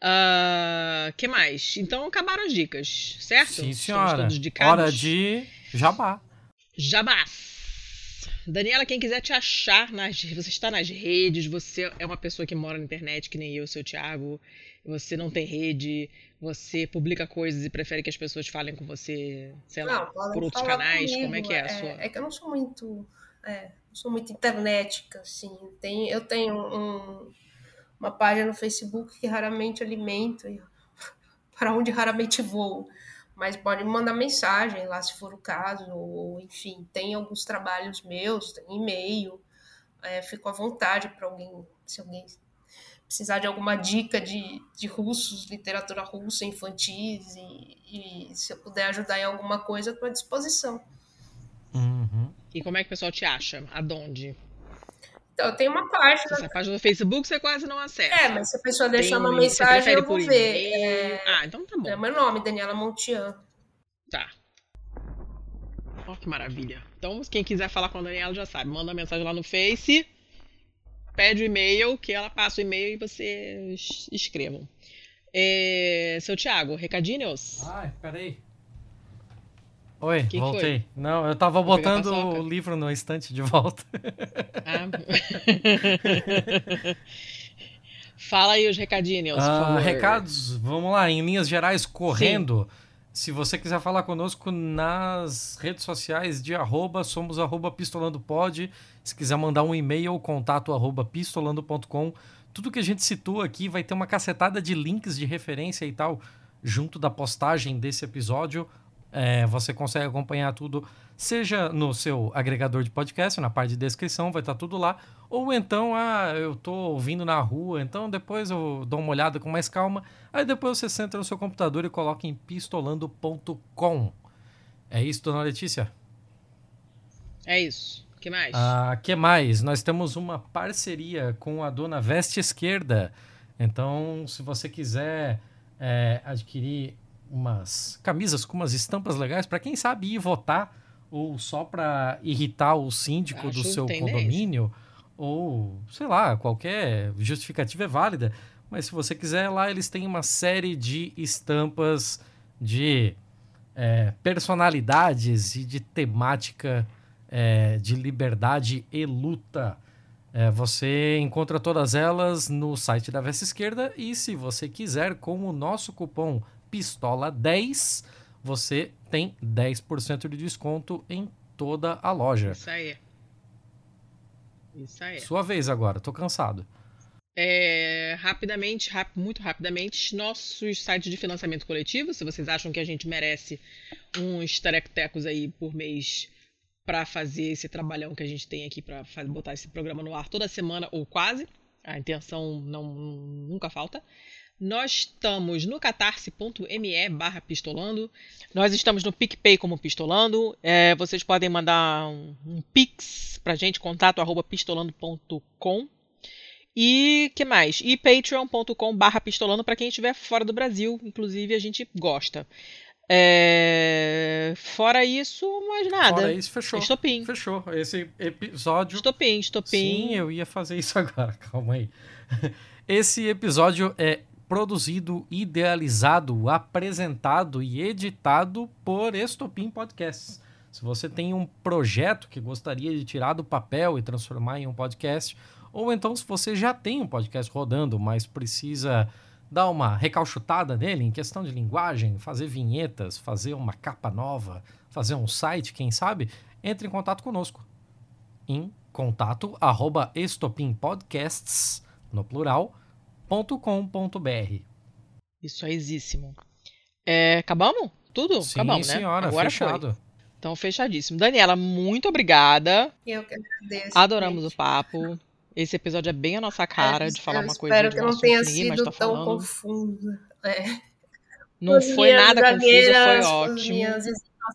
B: Ah, que mais? Então acabaram as dicas, certo?
A: Sim,
B: Estamos
A: senhora.
B: todos dicados?
A: Hora de jabá.
B: Jabás. Daniela, quem quiser te achar, nas, você está nas redes, você é uma pessoa que mora na internet, que nem eu, seu Thiago, você não tem rede, você publica coisas e prefere que as pessoas falem com você, sei lá,
C: Não, podem
B: por outros canais,
C: comigo,
B: como é que é a sua?
C: É que eu não sou muito. É, não sou muito internética, assim. Tem, eu tenho um- uma página no Facebook que raramente alimento, e para onde raramente vou. Mas pode me mandar mensagem lá se for o caso, ou enfim, tem alguns trabalhos meus, tem e-mail. É, fico à vontade para alguém, se alguém precisar de alguma dica de, de russos, literatura russa, infantis, e, e se eu puder ajudar em alguma coisa, estou à disposição.
A: Uhum.
B: E como é que o pessoal te acha? Aonde?
C: Então, eu tenho uma página.
B: Essa página do Facebook você quase não acessa.
C: É, mas se a pessoa deixar
B: Tem
C: uma
B: um link,
C: mensagem, eu vou ver.
B: e-mail? Ah, então tá bom.
C: É, é meu nome, Daniela Montian.
B: Tá. Ó, que maravilha. Então, quem quiser falar com a Daniela já sabe. Manda mensagem lá no Face, pede o e-mail, que ela passa o e-mail e vocês escrevam. É, seu Thiago, recadinhos?
A: Ai, peraí. Oi,
B: que
A: voltei. Não, eu tava
B: Vou
A: botando o livro no estante de volta.
B: Ah. Fala aí os recadinhos,
A: Ah, recados, vamos lá, em linhas gerais, correndo. Se você quiser falar conosco nas redes sociais de arroba, somos arroba pistolandopod. Se quiser mandar um e-mail, contato arroba pistolando.com. Tudo que a gente situa aqui vai ter uma cacetada de links de referência e tal, junto da postagem desse episódio. É, você consegue acompanhar tudo, seja no seu agregador de podcast, na parte de descrição, vai estar tudo lá. Ou então, ah, eu tô ouvindo na rua, então depois eu dou uma olhada com mais calma. Aí depois você senta no seu computador e coloca em pistolando.com. É isso, dona Letícia?
B: É isso. O que mais?
A: Ah, que mais? Nós temos uma parceria com a dona Veste Esquerda. Então, se você quiser é, adquirir umas camisas com umas estampas legais, para quem sabe ir votar, ou só para irritar o síndico do seu condomínio, ou sei lá, qualquer justificativa é válida. Mas se você quiser, lá eles têm uma série de estampas de é, personalidades e de temática é, de liberdade e luta. É, você encontra todas elas no site da Veste Esquerda e se você quiser, com o nosso cupom PISTOLA10, você tem 10% de desconto em toda a loja.
B: Isso aí. Isso aí.
A: Sua vez agora, tô cansado.
B: É, rapidamente, rap- muito rapidamente, nossos sites de financiamento coletivo, se vocês acham que a gente merece uns terectecos aí por mês para fazer esse trabalhão que a gente tem aqui para botar esse programa no ar toda semana ou quase, a intenção não nunca falta. Nós estamos no catarse.me barra pistolando. Nós estamos no PicPay como pistolando. É, vocês podem mandar um, um pix pra gente, contato arroba pistolando.com. E que mais? E patreon.com barra pistolando para quem estiver fora do Brasil. Inclusive, a gente gosta. É, Fora isso, mais nada.
A: Fora isso, fechou.
B: Estopim.
A: Fechou. Esse episódio.
B: Estopim, estopim.
A: Sim, eu ia fazer isso agora, calma aí. Esse episódio é produzido, idealizado, apresentado e editado por Estopim Podcasts. Se você tem um projeto que gostaria de tirar do papel e transformar em um podcast, ou então se você já tem um podcast rodando, mas precisa dar uma recalchutada nele em questão de linguagem, fazer vinhetas, fazer uma capa nova, fazer um site, quem sabe, entre em contato conosco. Em contato arroba estopimpodcasts, no plural, .com.br.
B: Isso é exíssimo. É, acabamos? Tudo?
A: Sim,
B: acabamos, né?
A: senhora,
B: Agora
A: fechado.
B: foi. Então, fechadíssimo. Daniela, muito obrigada.
C: Eu que agradeço.
B: Adoramos
C: gente.
B: o papo. Esse episódio é bem a nossa cara
C: É,
B: de falar
C: eu
B: uma coisa
C: Espero
B: de
C: que não tenha
B: mais
C: sido
B: tá
C: tão
B: falando.
C: confuso. É.
B: Não foi nada confuso, foi ótimo.
C: minhas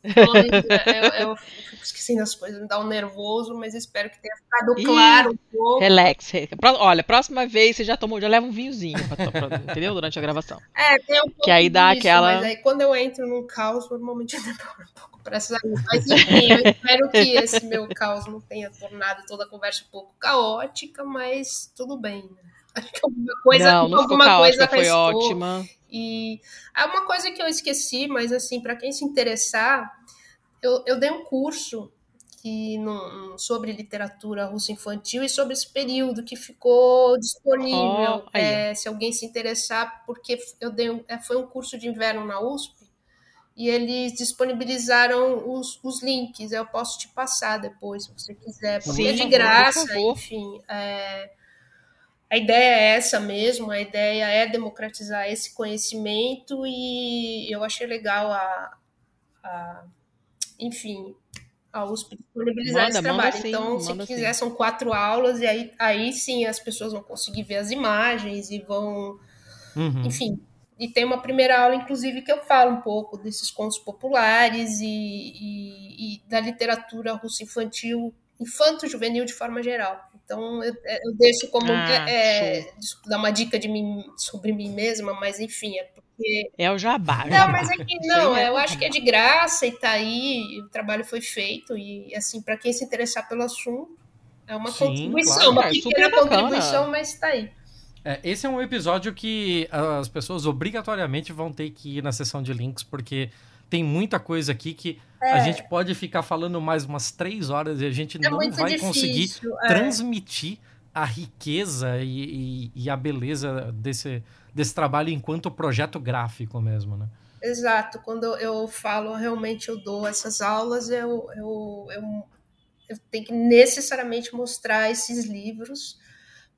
C: hesitações, eu, eu fico esquecendo as coisas, me dá um nervoso, mas espero que tenha ficado
B: Ih,
C: claro um pouco.
B: Relax. Olha, próxima vez você já tomou, já leva um vinhozinho, pra, pra- entendeu? Durante a gravação.
C: É, tem um pouco
B: aí dá
C: disso,
B: aquela-
C: Mas aí quando eu entro num caos, normalmente eu demoro um pouco pra. Mas enfim, eu espero que esse meu caos não tenha tornado toda a conversa um pouco caótica, mas tudo bem. né? Acho que alguma coisa,
B: não, não ficou
C: alguma coisa
B: caótica, foi
C: restou.
B: ótima.
C: E é uma coisa que eu esqueci, mas assim, para quem se interessar, eu, eu dei um curso que no- sobre literatura russa infantil e sobre esse período que ficou disponível.
B: Oh.
C: É, se alguém se interessar, porque eu dei é, foi um curso de inverno na USP e eles disponibilizaram os, os links. Eu posso te passar depois, se você quiser, porque
B: Sim,
C: é de
B: por
C: graça, enfim. é, a ideia é essa mesmo, a ideia é democratizar esse conhecimento e eu achei legal a, a- enfim, a USP disponibilizar
B: Manda,
C: esse trabalho.
B: sim,
C: então, se quiser,
B: sim.
C: são quatro aulas e aí, aí sim as pessoas vão conseguir ver as imagens e vão,
A: Uhum.
C: enfim. E tem uma primeira aula, inclusive, que eu falo um pouco desses contos populares e, e- e da literatura russa infantil, infanto-juvenil de forma geral. Então, eu, eu deixo como
B: Ah,
C: é, dar uma dica de mim, sobre mim mesma, mas enfim, é porque.
B: É o jabá.
C: Não,
B: jabá.
C: mas é que não,
B: é
C: eu acho que é de graça e tá aí, o trabalho foi feito, e assim, para quem se interessar pelo assunto, é uma
A: Sim,
C: contribuição,
A: claro.
C: uma
B: É,
C: pequena contribuição, mas tá aí.
A: É, esse é um episódio que as pessoas obrigatoriamente vão ter que ir na seção de links, porque tem muita coisa aqui que a gente pode ficar falando mais umas três horas e a gente
C: É
A: não vai
C: difícil.
A: conseguir
C: é.
A: transmitir a riqueza e, e- e a beleza desse, desse trabalho enquanto projeto gráfico mesmo, né?
C: Exato, quando eu falo, realmente eu dou essas aulas, eu, eu, eu, eu tenho que necessariamente mostrar esses livros,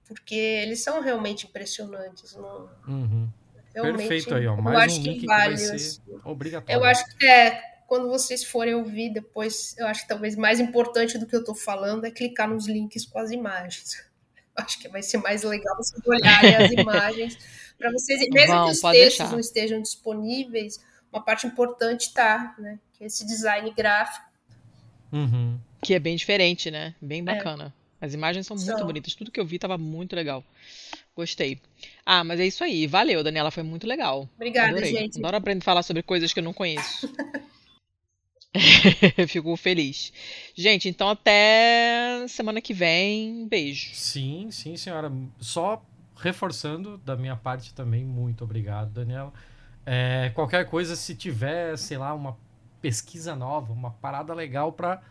C: porque eles são realmente impressionantes. Não,
A: Uhum.
C: realmente,
A: Perfeito aí, ó.
C: eu
A: Mais um
C: que
A: link que
C: vale.
A: vai ser
C: assim.
A: obrigatório.
C: Eu acho que é, quando vocês forem ouvir depois, eu acho que talvez mais importante do que eu estou falando é clicar nos links com as imagens. Eu acho que vai ser mais legal vocês olharem as imagens para vocês, mesmo
B: Vão,
C: que os textos
B: deixar.
C: não estejam disponíveis, uma parte importante tá, né? Que é esse design gráfico.
A: Uhum.
B: Que é bem diferente, né? Bem bacana. As imagens são muito bonitas. Tudo que eu vi tava muito legal. Gostei. Ah, mas é isso aí. Valeu, Daniela. Foi muito legal.
C: Obrigada,
B: Adorei.
C: gente.
B: Adoro aprender a falar sobre coisas que eu não conheço. Fico feliz. Gente, então até semana que vem. Beijo.
A: Sim, sim, senhora. Só reforçando da minha parte também, muito obrigado, Daniela. É, qualquer coisa, se tiver, sei lá, uma pesquisa nova, uma parada legal para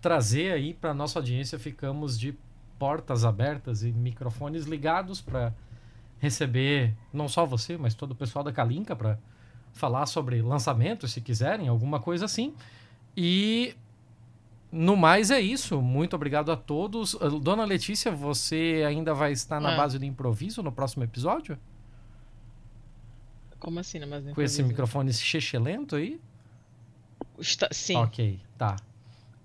A: trazer aí para nossa audiência, ficamos de portas abertas e microfones ligados para receber não só você, mas todo o pessoal da Kalinka para falar sobre lançamento, se quiserem, alguma coisa assim. E no mais é isso. Muito obrigado a todos. Uh, Dona Letícia, você ainda vai estar na
B: Ah.
A: base do improviso no próximo episódio?
B: Como assim, né? Mas
A: Com esse microfone chechelento aí?
B: Está- Sim.
A: Ok, tá.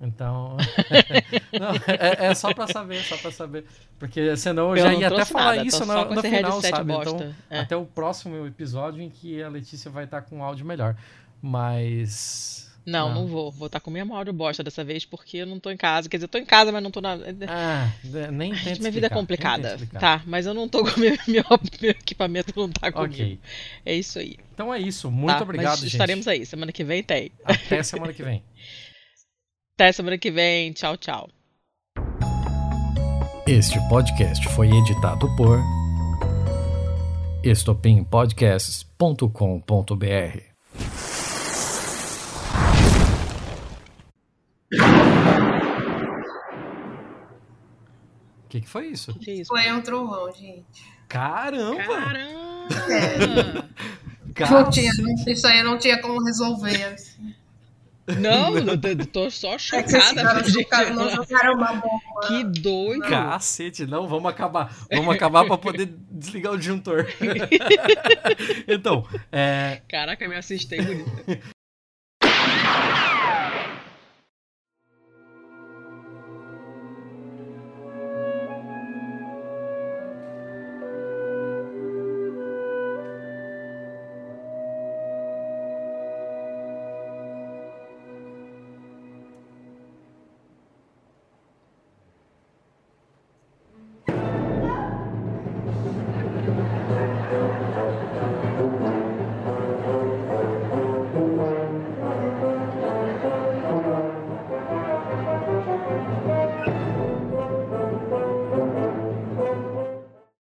A: Então. Não, é, é só pra saber, só pra saber. Porque senão eu,
B: Eu
A: já
B: não
A: ia até falar
B: nada,
A: isso no, no final, sabe? Então.
B: É.
A: até o próximo episódio em que a Letícia vai estar com áudio melhor. Mas.
B: Não,
A: Ah.
B: não vou. Vou estar com minha áudio bosta dessa vez, porque eu não tô em casa. Quer dizer, eu tô em casa, mas não tô na.
A: Ah, nem tenta
B: Minha vida é complicada. Tá, mas eu não tô com meu, meu, meu equipamento não tá comigo.
A: Ok.
B: É isso aí.
A: Então é isso. Muito
B: tá?
A: obrigado,
B: mas
A: gente.
B: estaremos aí. Semana que vem tem.
A: Até semana que vem.
B: Até semana que vem. Tchau, tchau.
A: Este podcast foi editado por estopimpodcasts.com.br. O que, que foi isso?
B: Que isso?
C: Foi um trovão, gente.
A: Caramba!
B: Caramba!
C: Não tinha, isso aí eu não tinha como resolver. assim.
B: Não, não, tô- tô só
C: É que
B: chocada.
C: ficaram chocados, não jogaram uma bomba.
B: Que doido.
A: Cacete, não, vamos acabar. Vamos acabar para poder desligar o disjuntor. então, é,
B: Caraca, me assustei bonito.